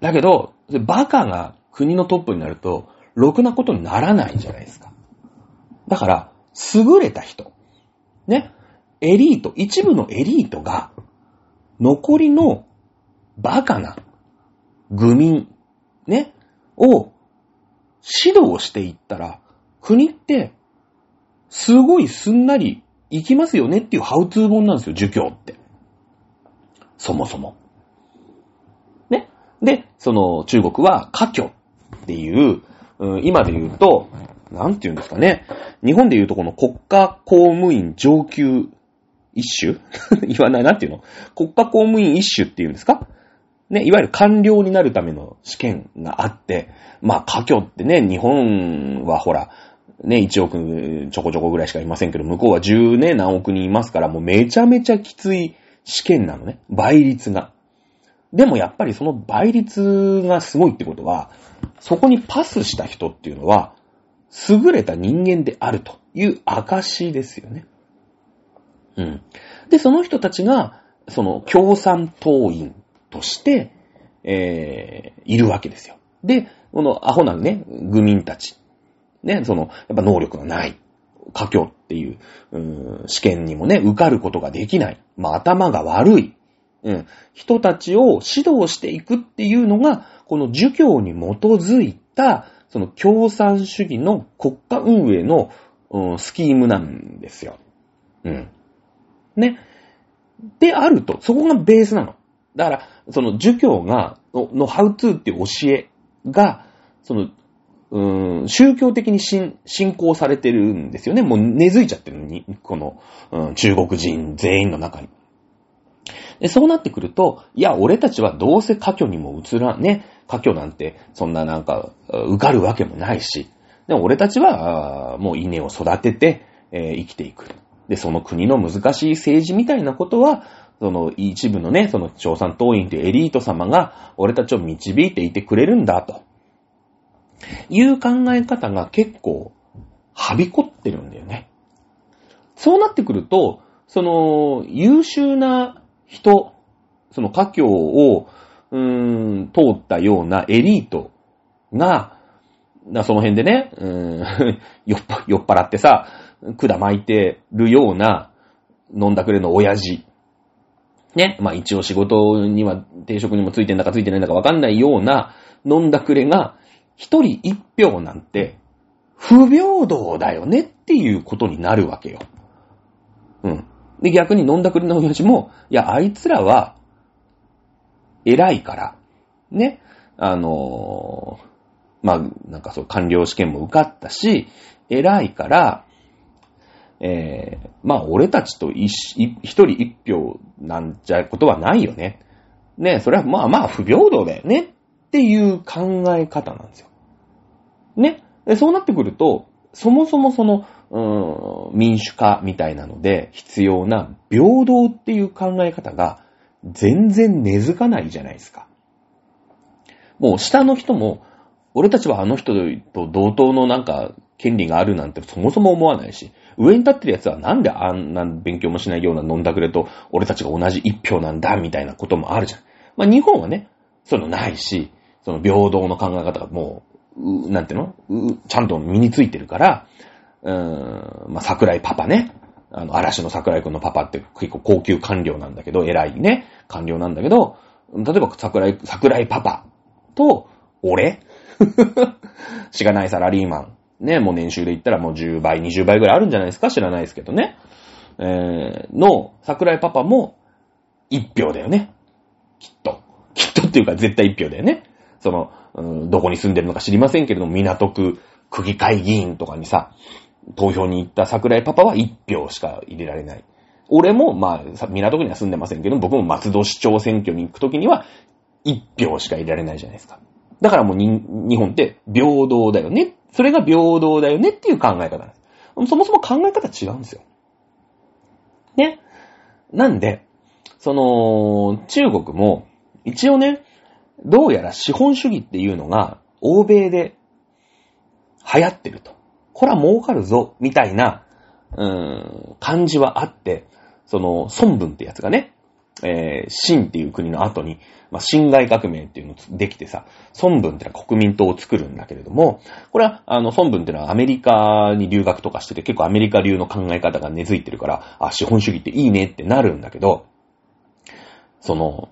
だけど、バカが国のトップになると、ろくなことにならないじゃないですか。だから、優れた人。ね。エリート、一部のエリートが、残りのバカな愚民、ね、を指導していったら、国って、すごいすんなり行きますよねっていうハウツー本なんですよ、儒教って。そもそも。ね。で、その中国は家居っていう、うん、今で言うと、なんて言うんですかね。日本で言うとこの国家公務員上級一種？言わない、なんて言うの？国家公務員一種って言うんですか？ね、いわゆる官僚になるための試験があって、まあ、家居ってね、日本はほら、ね、1億ちょこちょこぐらいしかいませんけど、向こうは10ね、何億人いますから、もうめちゃめちゃきつい試験なのね。倍率が。でもやっぱりその倍率がすごいってことは、そこにパスした人っていうのは、優れた人間であるという証ですよね。うん。で、その人たちが、その共産党員として、えー、いるわけですよ。で、このアホなね、愚民たちね、その、やっぱ能力がない。家境っていう、うん、試験にもね、受かることができない。まあ、頭が悪い。うん、人たちを指導していくっていうのが、この儒教に基づいた、その共産主義の国家運営の、スキームなんですよ。うん。ね。であると、そこがベースなの。だから、その儒教が、の、ハウツーっていう教えが、その、うん、宗教的に信信仰されてるんですよね。もう根付いちゃってるのに、この、うん、中国人全員の中に。で、そうなってくると、いや、俺たちはどうせ家居にも移らん、ね、家居なんて、そんななんか、受かるわけもないし、でも俺たちは、もう稲を育てて、えー、生きていく。で、その国の難しい政治みたいなことは、その一部のね、その共産党員というエリート様が、俺たちを導いていてくれるんだ、という考え方が結構、はびこってるんだよね。そうなってくると、その、優秀な人、その家境を、うーん、通ったようなエリートが、その辺でね、うーん 酔っ酔っ払ってさ、管巻いてるような飲んだくれの親父。ね。まあ一応仕事には定職にもついてんだかついてないんだかわかんないような飲んだくれが一人一票なんて不平等だよねっていうことになるわけよ。うん。で、逆に飲んだくれの親父も、いや、あいつらは偉いから、ね。あのー、まあ、なんかそう、官僚試験も受かったし、偉いから、えー、まあ、俺たちと一人一票なんじゃことはないよね。ね、それはまあまあ不平等だよねっていう考え方なんですよ。ね。そうなってくると、そもそもその、民主化みたいなので必要な平等っていう考え方が全然根付かないじゃないですか。もう下の人も、俺たちはあの人と同等のなんか権利があるなんてそもそも思わないし、上に立ってる奴はなんであんな勉強もしないような飲んだくれと俺たちが同じ一票なんだみたいなこともあるじゃん。まあ日本はね、そのないし、その平等の考え方がもう、うなんていうの？ちゃんと身についてるから、ん、まあ桜井パパね。あの、嵐の桜井くんのパパって結構高級官僚なんだけど、偉いね、官僚なんだけど、例えば桜井、桜井パパと、俺？しがないサラリーマンね、もう年収で言ったらもう10倍、20倍ぐらいあるんじゃないですか？知らないですけどね。えー、の、桜井パパも、一票だよね。きっと。きっとっていうか絶対一票だよね。その、うん、どこに住んでるのか知りませんけれども、港区区議会議員とかにさ、投票に行った桜井パパは一票しか入れられない。俺も、まあ、港区には住んでませんけど、僕も松戸市長選挙に行くときには、一票しか入れられないじゃないですか。だからもう日本って平等だよねそれが平等だよねっていう考え方なんです。そもそも考え方違うんですよ。ね。なんで、その、中国も、一応ね、どうやら資本主義っていうのが、欧米で流行ってると。これは儲かるぞ、みたいな、うーん、感じはあって、その、孫文ってやつがね、えー、秦っていう国の後に、まあ、辛亥革命っていうのできてさ、孫文ってのは国民党を作るんだけれども、これは、あの、孫文ってのはアメリカに留学とかしてて、結構アメリカ流の考え方が根付いてるから、あ、資本主義っていいねってなるんだけど、その、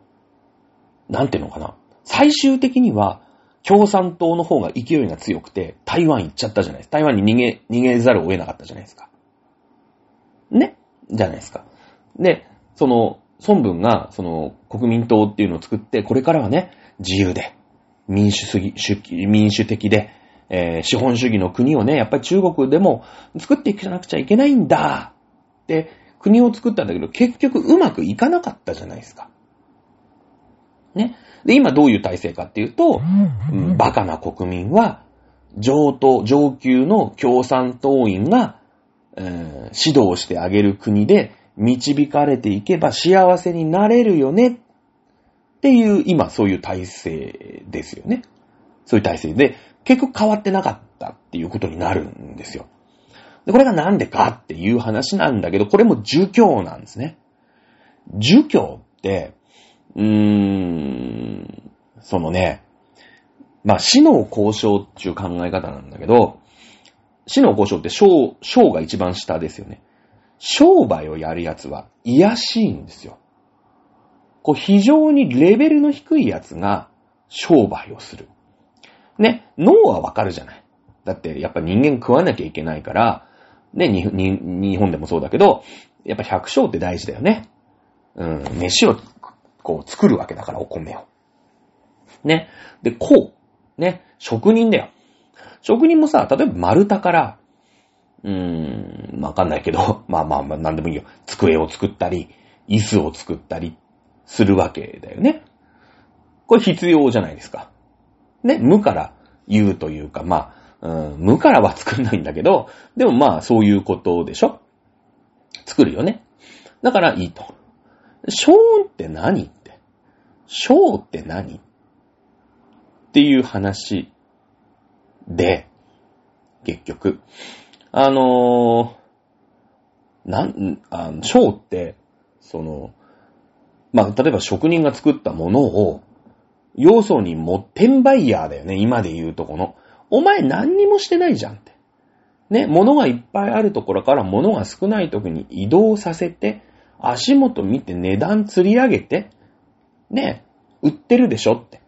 なんていうのかな。最終的には、共産党の方が勢いが強くて、台湾行っちゃったじゃないですか。台湾に逃げ、逃げざるを得なかったじゃないですか。ね？じゃないですか。で、その、孫文が、その、国民党っていうのを作って、これからはね、自由で、民主主義、民主的で、えー、資本主義の国をね、やっぱり中国でも作っていかなくちゃいけないんだって、国を作ったんだけど、結局うまくいかなかったじゃないですか。ね。で、今どういう体制かっていうと、うん、バカな国民は、上等、上級の共産党員が、えー、指導してあげる国で、導かれていけば幸せになれるよねっていう、今そういう体制ですよね。そういう体制で、結局変わってなかったっていうことになるんですよ。で、これがなんでかっていう話なんだけど、これも儒教なんですね。儒教って、うーん、そのね、まあ、死の交渉っていう考え方なんだけど、死の交渉って章、章が一番下ですよね。商売をやるやつは癒しいんですよ。こう非常にレベルの低いやつが商売をする。ね、脳はわかるじゃない。だってやっぱ人間食わなきゃいけないから、ね、日本でもそうだけど、やっぱ百姓って大事だよね。うん、飯をこう作るわけだからお米を。ね。で、こう。ね、職人だよ。職人もさ、例えば丸太から、うーん、わかんないけど、まあまあまあ、なんでもいいよ。机を作ったり、椅子を作ったりするわけだよね。これ必要じゃないですか。ね、無から言うというか、まあ、うん、無からは作んないんだけど、でもまあそういうことでしょ作るよね。だからいいと。ショーンって何って。ショーって何っていう話で、結局。あのーなん、あの、ショーって、その、まあ、例えば職人が作ったものを、要素にも転売ヤーだよね、今で言うとこの。お前何にもしてないじゃんって。ね、物がいっぱいあるところから物が少ない時に移動させて、足元見て値段釣り上げて、ね、売ってるでしょって。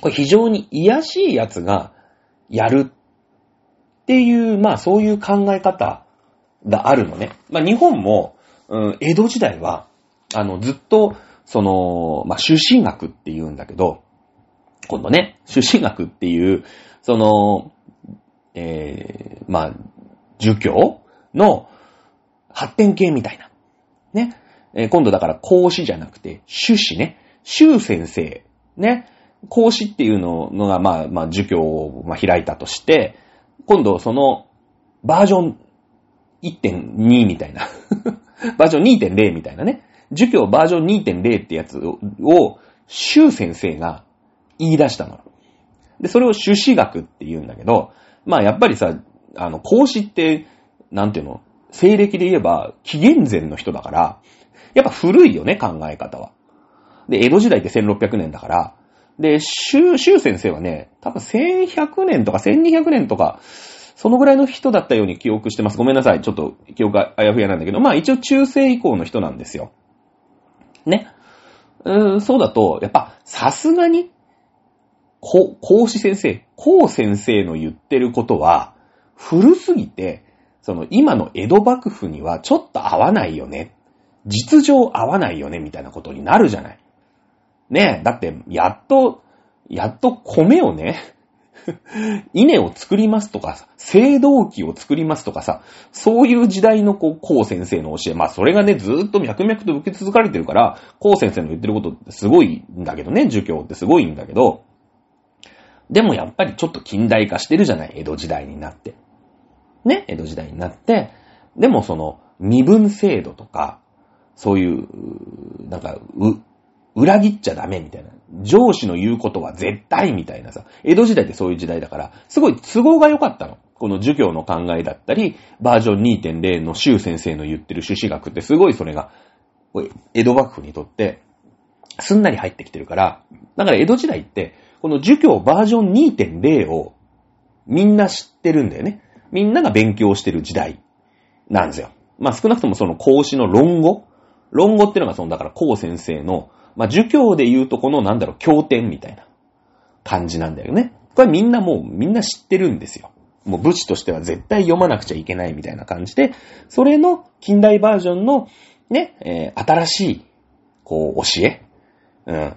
これ非常に癒しいやつがやるっていう、まあそういう考え方があるのね。まあ日本も、うん、江戸時代は、あの、ずっと、その、まあ朱子学って言うんだけど、今度ね、朱子学っていう、その、えー、まあ、儒教の発展系みたいな。ね。えー今度だから孔子じゃなくて、朱子ね。朱先生。ね。孔子っていうのが、まあ、まあ、儒教を、開いたとして、今度その、バージョン1.2みたいな。バージョン2.0みたいなね。儒教バージョン2.0ってやつを、を朱先生が言い出したの。で、それを朱子学って言うんだけど、まあやっぱりさ、あの、孔子って、なんていうの、西暦で言えば紀元前の人だから、やっぱ古いよね、考え方は。で、江戸時代って1600年だから、で、周、周先生はね、多分1100年とか1200年とか、そのぐらいの人だったように記憶してます。ごめんなさい。ちょっと記憶があやふやなんだけど、まあ一応中世以降の人なんですよ。ね。うーん、そうだと、やっぱさすがに、こ、孔子先生、孔先生の言ってることは、古すぎて、その今の江戸幕府にはちょっと合わないよね。実情合わないよね、みたいなことになるじゃない。ねえ、だって、やっと、やっと米をね、稲を作りますとかさ、青銅器を作りますとかさ、そういう時代のこう、孔先生の教え、まあそれがね、ずーっと脈々と受け続かれてるから、孔先生の言ってることってすごいんだけどね、儒教ってすごいんだけど、でもやっぱりちょっと近代化してるじゃない、江戸時代になって。ね、江戸時代になって、でもその、身分制度とか、そういう、なんか、う、裏切っちゃダメみたいな。上司の言うことは絶対みたいなさ。江戸時代ってそういう時代だから、すごい都合が良かったの。この儒教の考えだったり、バージョン2.0の周先生の言ってる朱子学ってすごいそれが、江戸幕府にとって、すんなり入ってきてるから、だから江戸時代って、この儒教バージョン2.0をみんな知ってるんだよね。みんなが勉強してる時代なんですよ。まあ少なくともその孔子の論語論語っていうのがその、だから孔先生の、まあ儒教で言うとこのなんだろう、経典みたいな感じなんだよね。これみんなもうみんな知ってるんですよ。もう武士としては絶対読まなくちゃいけないみたいな感じで、それの近代バージョンのね、えー新しい、こう、教え、うん、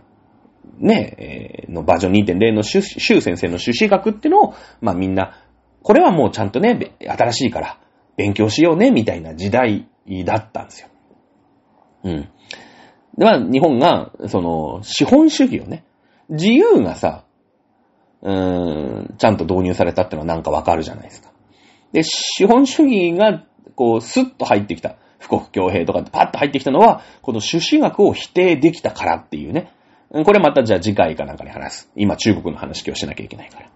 ね、えーのバージョン2.0の周周先生の朱子学っていうのを、まあみんな、これはもうちゃんとね、新しいから勉強しようね、みたいな時代だったんですよ。うん。で、まあ日本が、その、資本主義をね、自由がさ、うーん、ちゃんと導入されたってのはなんかわかるじゃないですか。で、資本主義が、こう、スッと入ってきた。富国強兵とかパッと入ってきたのは、この朱子学を否定できたからっていうね。これまたじゃあ次回かなんかに話す。今中国の話今日しなきゃいけないから。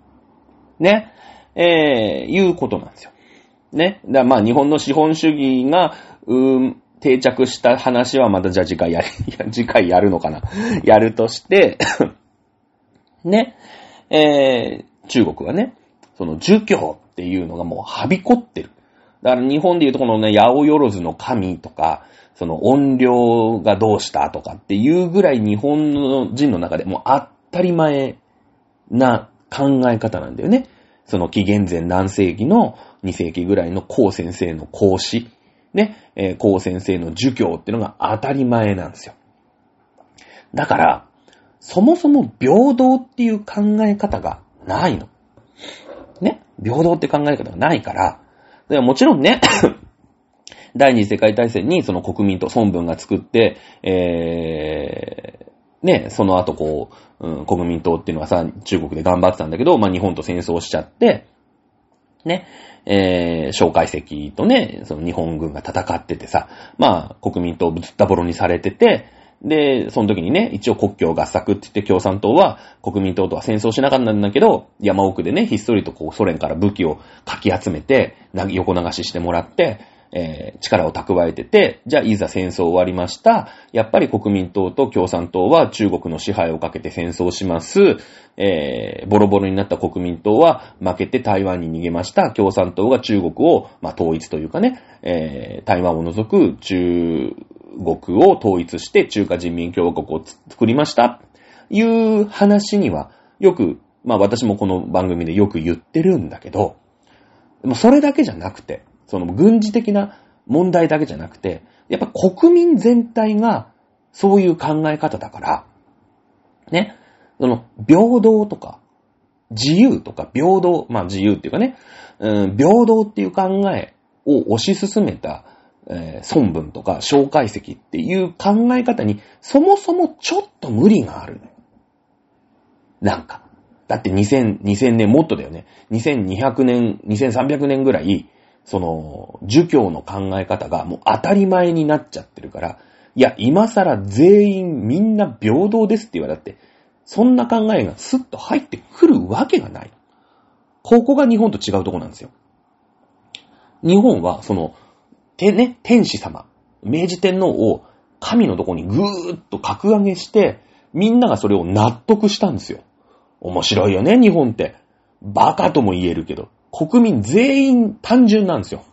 ね。えー、いうことなんですよ。ね。だまあ日本の資本主義が、うーん、定着した話はまたじゃあ次回やる、次回やるのかな。やるとして、ね。えー、中国はね、その儒教っていうのがもうはびこってる。だから日本でいうとこのね、八百万の神とか、その音量がどうしたとかっていうぐらい日本の人の中でもう当たり前な考え方なんだよね。その紀元前何世紀の2世紀ぐらいの孔先生の孔子、ね、えー孔先生の儒教っていうのが当たり前なんですよ。だから、そもそも平等っていう考え方がないの。ね。平等って考え方がないから、でもちろんね、第二次世界大戦にその国民と孫文が作って、え、ね、その後こう、うん、国民党っていうのはさ、中国で頑張ってたんだけど、まあ日本と戦争しちゃって、ね、えー、蒋介石とね、その日本軍が戦っててさ、まあ国民党ぶつったぼろにされてて、で、その時にね、一応国境合作って言って共産党は国民党とは戦争しなかったんだけど、山奥でね、ひっそりとこうソ連から武器をかき集めて、横流ししてもらって、えー、力を蓄えてて、じゃあいざ戦争終わりました。やっぱり国民党と共産党は中国の支配をかけて戦争します。えー、ボロボロになった国民党は負けて台湾に逃げました。共産党が中国を、まあ、統一というかね、えー、台湾を除く中国を統一して中華人民共和国を作りました。いう話にはよく、まあ私もこの番組でよく言ってるんだけど、それだけじゃなくて、その軍事的な問題だけじゃなくて、やっぱ国民全体がそういう考え方だから、ね、その平等とか、自由とか平等、まあ自由っていうかね、うん、平等っていう考えを推し進めた、えー、孫文とか小解析っていう考え方にそもそもちょっと無理がある。なんか。だって2000、2000年もっとだよね。2200年、2300年ぐらい、その、儒教の考え方がもう当たり前になっちゃってるから、いや、今更全員みんな平等ですって言われて、そんな考えがスッと入ってくるわけがない。ここが日本と違うとこなんですよ。日本は、その、てね、天使様、明治天皇を神のとこにぐーっと格上げして、みんながそれを納得したんですよ。面白いよね、日本って。バカとも言えるけど。国民全員単純なんですよ。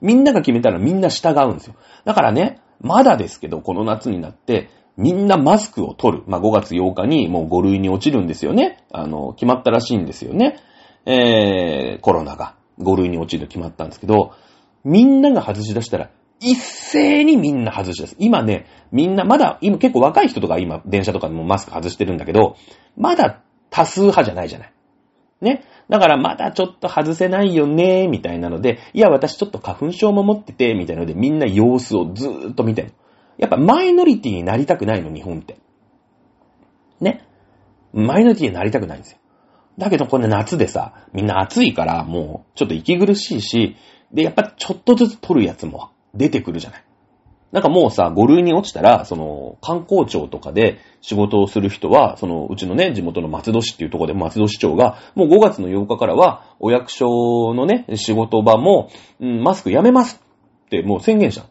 みんなが決めたらみんな従うんですよ。だからね、まだですけど、この夏になって、みんなマスクを取る。まあ、5月8日にもう5類に落ちるんですよね。あの、決まったらしいんですよね。えー、コロナが5類に落ちると決まったんですけど、みんなが外し出したら、一斉にみんな外し出す。今ね、みんな、まだ、今結構若い人とか今、電車とかでもマスク外してるんだけど、まだ多数派じゃないじゃない。ね。だからまだちょっと外せないよね、みたいなので、いや、私ちょっと花粉症も持ってて、みたいなので、みんな様子をずーっと見てる。やっぱマイノリティになりたくないの、日本って。ね。マイノリティになりたくないんですよ。だけどこれ夏でさ、みんな暑いからもうちょっと息苦しいし、で、やっぱちょっとずつ取るやつも出てくるじゃない。なんかもうさ、5類に落ちたら、その、観光庁とかで仕事をする人は、その、うちのね、地元の松戸市っていうとこで松戸市長が、もう5月の8日からは、お役所のね、仕事場も、うん、マスクやめますってもう宣言した。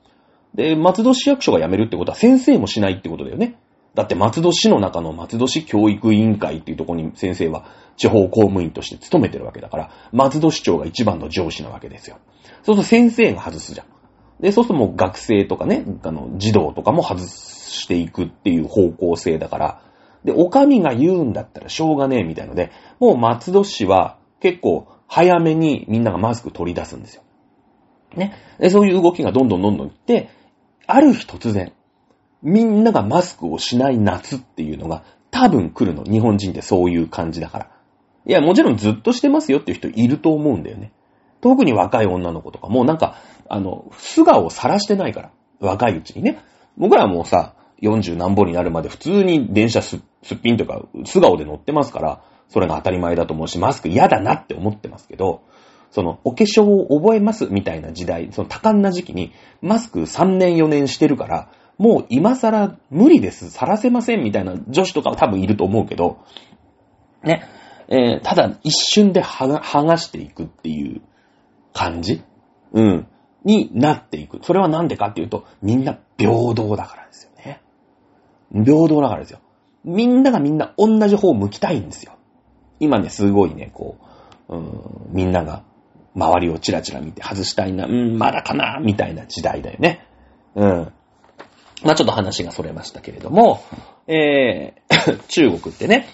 で、松戸市役所が辞めるってことは先生もしないってことだよね。だって松戸市の中の松戸市教育委員会っていうとこに先生は地方公務員として勤めてるわけだから、松戸市長が一番の上司なわけですよ。そうすると先生が外すじゃん。で、そうするともう学生とかね、あの、児童とかも外していくっていう方向性だから、で、お上が言うんだったらしょうがねえみたいので、もう松戸市は結構早めにみんながマスク取り出すんですよ。ね。で、そういう動きがどんどんどんどんいって、ある日突然、みんながマスクをしない夏っていうのが多分来るの。日本人ってそういう感じだから。いや、もちろんずっとしてますよっていう人いると思うんだよね。特に若い女の子とかもなんか、あの、素顔を晒してないから。若いうちにね。僕らはもうさ、40何本になるまで普通に電車すっぴんとか素顔で乗ってますから、それが当たり前だと思うし、マスク嫌だなって思ってますけど、その、お化粧を覚えますみたいな時代、その多感な時期に、マスク3年4年してるから、もう今更無理です、晒せませんみたいな女子とかは多分いると思うけど、ね、えー、ただ一瞬で剥がしていくっていう感じうん。になっていく。それはなんでかっていうと、みんな平等だからですよね。平等だからですよ。みんながみんな同じ方を向きたいんですよ。今ね、すごいね、こう、うん、みんなが周りをチラチラ見て外したいな、うん、まだかな、みたいな時代だよね。うん。まあちょっと話がそれましたけれども、えー、中国ってね、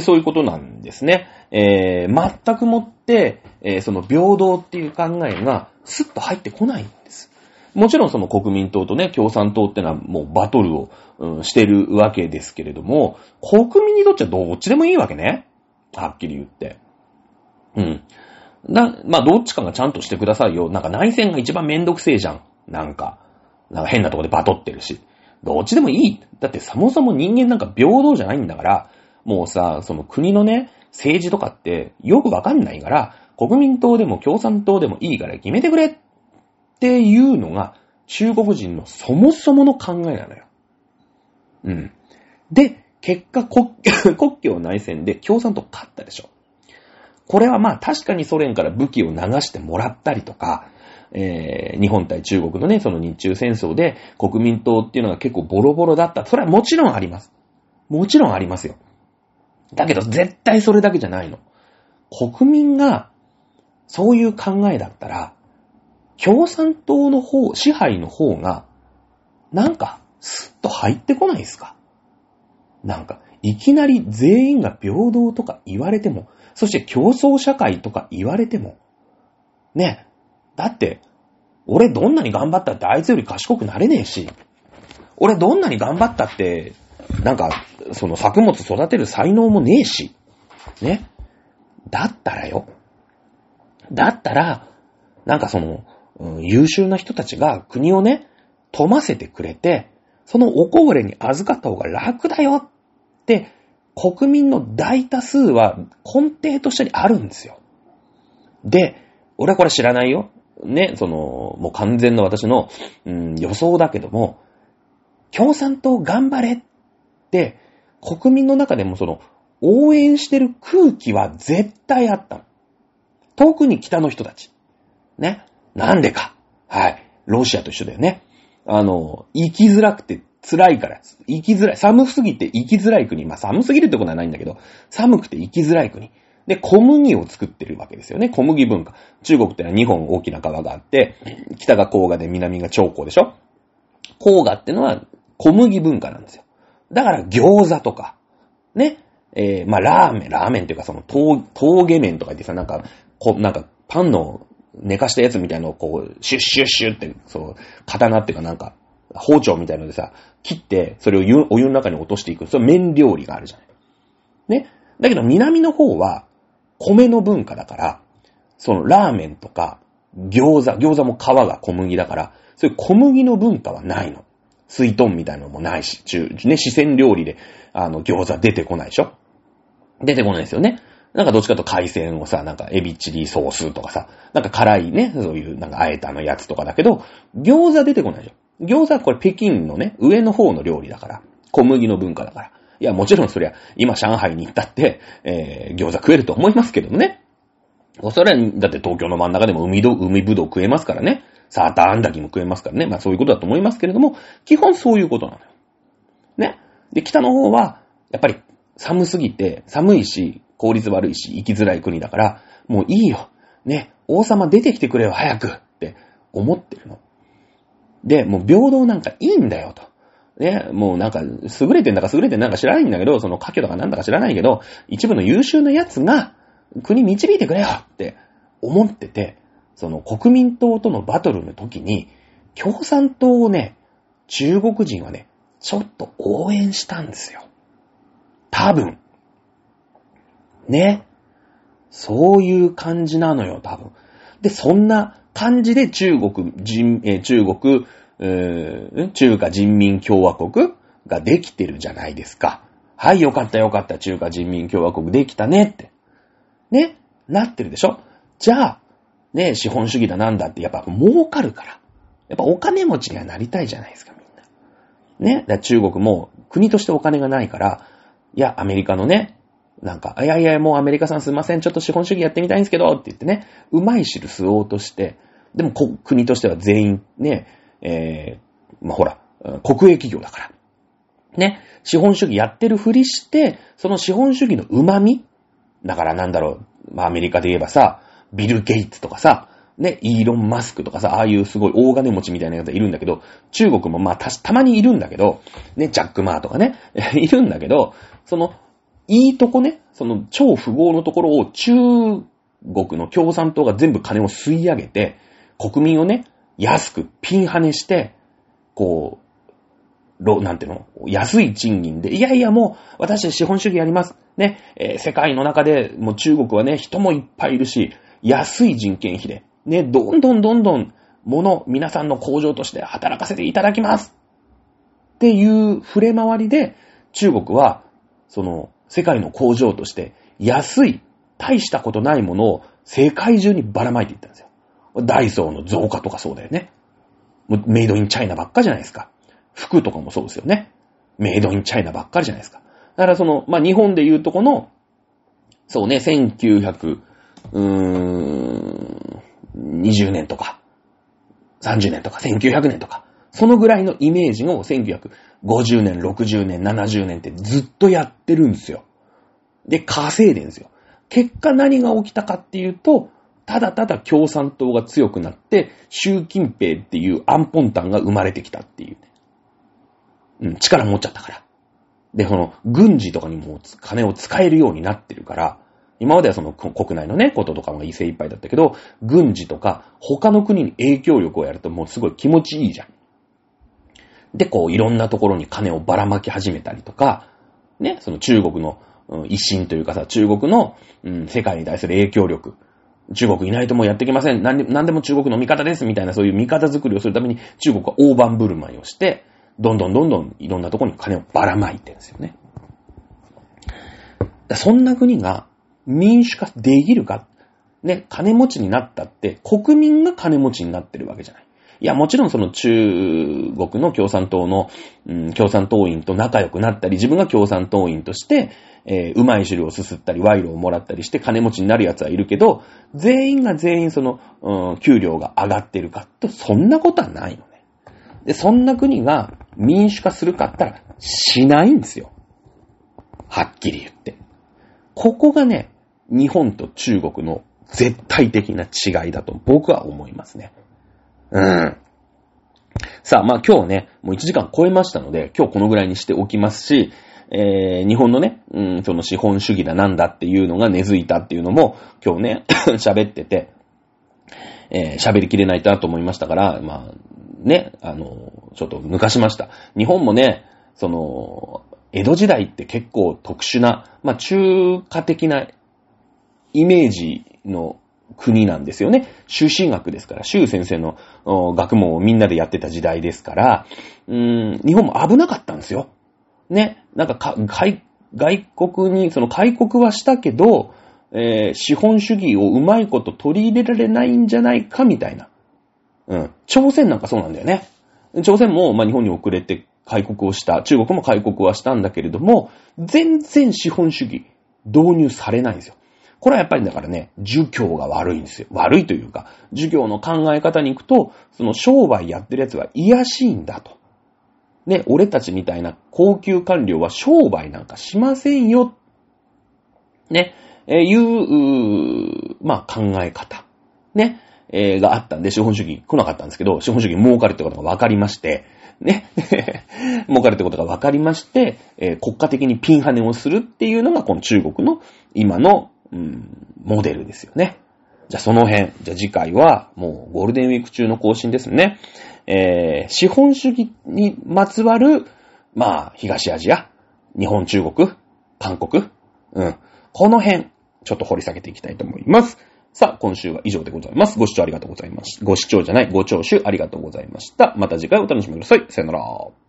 そういうことなんですね。えー、全くもって、えー、その平等っていう考えがスッと入ってこないんです。もちろんその国民党とね、共産党ってのはもうバトルを、うん、してるわけですけれども、国民にとっちゃどっちでもいいわけね。はっきり言って。うん。な、まあ、どっちかがちゃんとしてくださいよ。なんか内戦が一番めんどくせえじゃん。なんか。なんか変なとこでバトってるし。どっちでもいい。だってそもそも人間なんか平等じゃないんだから、もうさ、その国のね、政治とかってよくわかんないから、国民党でも共産党でもいいから決めてくれっていうのが中国人のそもそもの考えなのよ。うん。で、結果国、国境内戦で共産党勝ったでしょ。これはまあ確かにソ連から武器を流してもらったりとか、えー、日本対中国のね、その日中戦争で国民党っていうのが結構ボロボロだった。それはもちろんあります。もちろんありますよ。だけど絶対それだけじゃないの。国民がそういう考えだったら、共産党の方、支配の方が、なんか、スッと入ってこないですか？なんか、いきなり全員が平等とか言われても、そして競争社会とか言われても、ね、だって、俺どんなに頑張ったってあいつより賢くなれねえし、俺どんなに頑張ったって、なんか、その作物育てる才能もねえし、ね。だったらよ。だったら、なんかその、うん、優秀な人たちが国をね、富ませてくれて、そのおこぼれに預かった方が楽だよって、国民の大多数は根底としてあるんですよ。で、俺はこれ知らないよ。ね、その、もう完全な私の、うん、予想だけども、共産党頑張れって、国民の中でもその、応援してる空気は絶対あった。特に北の人たち。ね。なんでか。はい。ロシアと一緒だよね。あの、生きづらくて辛いから。生きづらい。寒すぎて生きづらい国。まあ寒すぎるってことはないんだけど、寒くて生きづらい国。で、小麦を作ってるわけですよね。小麦文化。中国ってのは2本大きな川があって、北が黄河で南が長江でしょ黄河ってのは小麦文化なんですよ。だから餃子とか、ね。えー、まあラーメン、ラーメンっていうかその峠麺とか言ってさ、なんか、こうなんかパンの寝かしたやつみたいのをこう、シュッシュッシュッって、そう、刀っていうかなんか、包丁みたいのでさ、切って、それをお湯の中に落としていく。それ麺料理があるじゃない。ね。だけど南の方は、米の文化だから、そのラーメンとか、餃子、餃子も皮が小麦だから、そういう小麦の文化はないの。水豚みたいなのもないし、中、ね、四川料理で、あの、餃子出てこないでしょ？出てこないですよね。なんかどっちかと海鮮をさ、なんかエビチリソースとかさ、なんか辛いね、そういうなんかあえたのやつとかだけど、餃子出てこないでしょ。餃子はこれ北京のね、上の方の料理だから。小麦の文化だから。いや、もちろんそりゃ、今上海に行ったって、えー、餃子食えると思いますけどもね。おそれは、だって東京の真ん中でも海ど、海ぶどう食えますからね。サーターアンダギも食えますからね。まあそういうことだと思いますけれども、基本そういうことなのよ。ね。で、北の方は、やっぱり寒すぎて、寒いし、効率悪いし、生きづらい国だから、もういいよ。ね、王様出てきてくれよ、早くって思ってるの。で、もう平等なんかいいんだよ、と。ね、もうなんか、優れてんだか優れてんだか知らないんだけど、その家居とかなんだか知らないけど、一部の優秀な奴が、国導いてくれよって思ってて、その国民党とのバトルの時に、共産党をね、中国人はね、ちょっと応援したんですよ。多分。ね。そういう感じなのよ、多分。で、そんな感じで中国人、え、中国、えー、中華人民共和国ができてるじゃないですか。はい、よかったよかった、中華人民共和国できたねって。ね、なってるでしょ？じゃあ、ね、資本主義だなんだってやっぱ儲かるから。やっぱお金持ちにはなりたいじゃないですか、みんな。ね、中国も国としてお金がないから、いや、アメリカのね、なんか、いやいや、もうアメリカさんすいません、ちょっと資本主義やってみたいんですけど、って言ってね、うまい汁吸おうとして、でも国としては全員ね、えー、まあ、ほら、国営企業だから。ね、資本主義やってるふりして、その資本主義の旨味だからなんだろう、まあ、アメリカで言えばさ、ビル・ゲイツとかさ、ね、イーロン・マスクとかさ、ああいうすごい大金持ちみたいなやついるんだけど、中国もまあた、たまにいるんだけど、ね、ジャック・マーとかね、いるんだけど、その、いいとこね、その超富豪のところを中国の共産党が全部金を吸い上げて、国民をね、安くピンハネして、こう、ろ、なんていうの？安い賃金で、いやいやもう、私資本主義やります。ね、えー、世界の中で、もう中国はね、人もいっぱいいるし、安い人件費で、ね、どんどんどんどん、物、皆さんの工場として働かせていただきます。っていう触れ回りで、中国は、その、世界の工場として、安い、大したことないものを世界中にばらまいていったんですよ。ダイソーの増加とかそうだよね。メイドインチャイナばっかじゃないですか。服とかもそうですよね。メイドインチャイナばっかりじゃないですか。だからその、まあ、日本で言うとこの、そうね、1900、うーん、20年とか、30年とか、1900年とか、そのぐらいのイメージを50年、60年、70年ってずっとやってるんですよ。で、稼いでるんですよ。結果何が起きたかっていうと、ただただ共産党が強くなって、習近平っていうアンポンタンが生まれてきたっていう、うん、力持っちゃったから。で、その、軍事とかにも金を使えるようになってるから、今まではその国内のね、こととかも精一杯だったけど、軍事とか他の国に影響力をやるともうすごい気持ちいいじゃん。で、こういろんなところに金をばらまき始めたりとか、ね、その中国の、うん、一心というかさ、中国の、うん、世界に対する影響力。中国いないともうやってきません。何で何でも中国の味方ですみたいなそういう味方作りをするために中国は大盤振る舞いをして、どんどんどんどんいろんなところに金をばらまいてるんですよね。そんな国が民主化できるかね、金持ちになったって国民が金持ちになってるわけじゃない。いや、もちろんその中国の共産党の、うん、共産党員と仲良くなったり、自分が共産党員として、えー、うまい汁をすすったり、賄賂をもらったりして金持ちになる奴はいるけど、全員が全員その、うん、給料が上がってるかと、そんなことはないのね。で、そんな国が民主化するかったら、しないんですよ。はっきり言って。ここがね、日本と中国の絶対的な違いだと僕は思いますね。うん。さあ、まあ今日ね、もう1時間超えましたので、今日このぐらいにしておきますし、えー、日本のね、うん、その資本主義だなんだっていうのが根付いたっていうのも、今日ね、喋ってて、えー、喋りきれないなと思いましたから、まあ、ね、あの、ちょっと抜かしました。日本もね、その、江戸時代って結構特殊な、まあ中華的なイメージの国なんですよね。修士学ですから、修先生の学問をみんなでやってた時代ですから、うーん、日本も危なかったんですよ。ね。なんかか外、外国に、その開国はしたけど、えー、資本主義をうまいこと取り入れられないんじゃないかみたいな。うん。朝鮮なんかそうなんだよね。朝鮮も、まあ、日本に遅れて開国をした。中国も開国はしたんだけれども、全然資本主義導入されないんですよ。これはやっぱりだからね、儒教が悪いんですよ。悪いというか、儒教の考え方に行くと、その商売やってるやつは癒しいんだと。ね、俺たちみたいな高級官僚は商売なんかしませんよ。ね、えー、いう、うまあ考え方。ね、えー、があったんで、資本主義来なかったんですけど、資本主義儲かるってことが分かりまして、ね、儲かるってことが分かりまして、えー、国家的にピンハネをするっていうのが、この中国の今のうん、モデルですよね。じゃあその辺、じゃあ次回はもうゴールデンウィーク中の更新ですね。えー、資本主義にまつわる、まあ、東アジア、日本、中国、韓国、うん。この辺、ちょっと掘り下げていきたいと思います。さあ、今週は以上でございます。ご視聴ありがとうございました。ご視聴じゃない、ご聴取ありがとうございました。また次回お楽しみください。さよなら。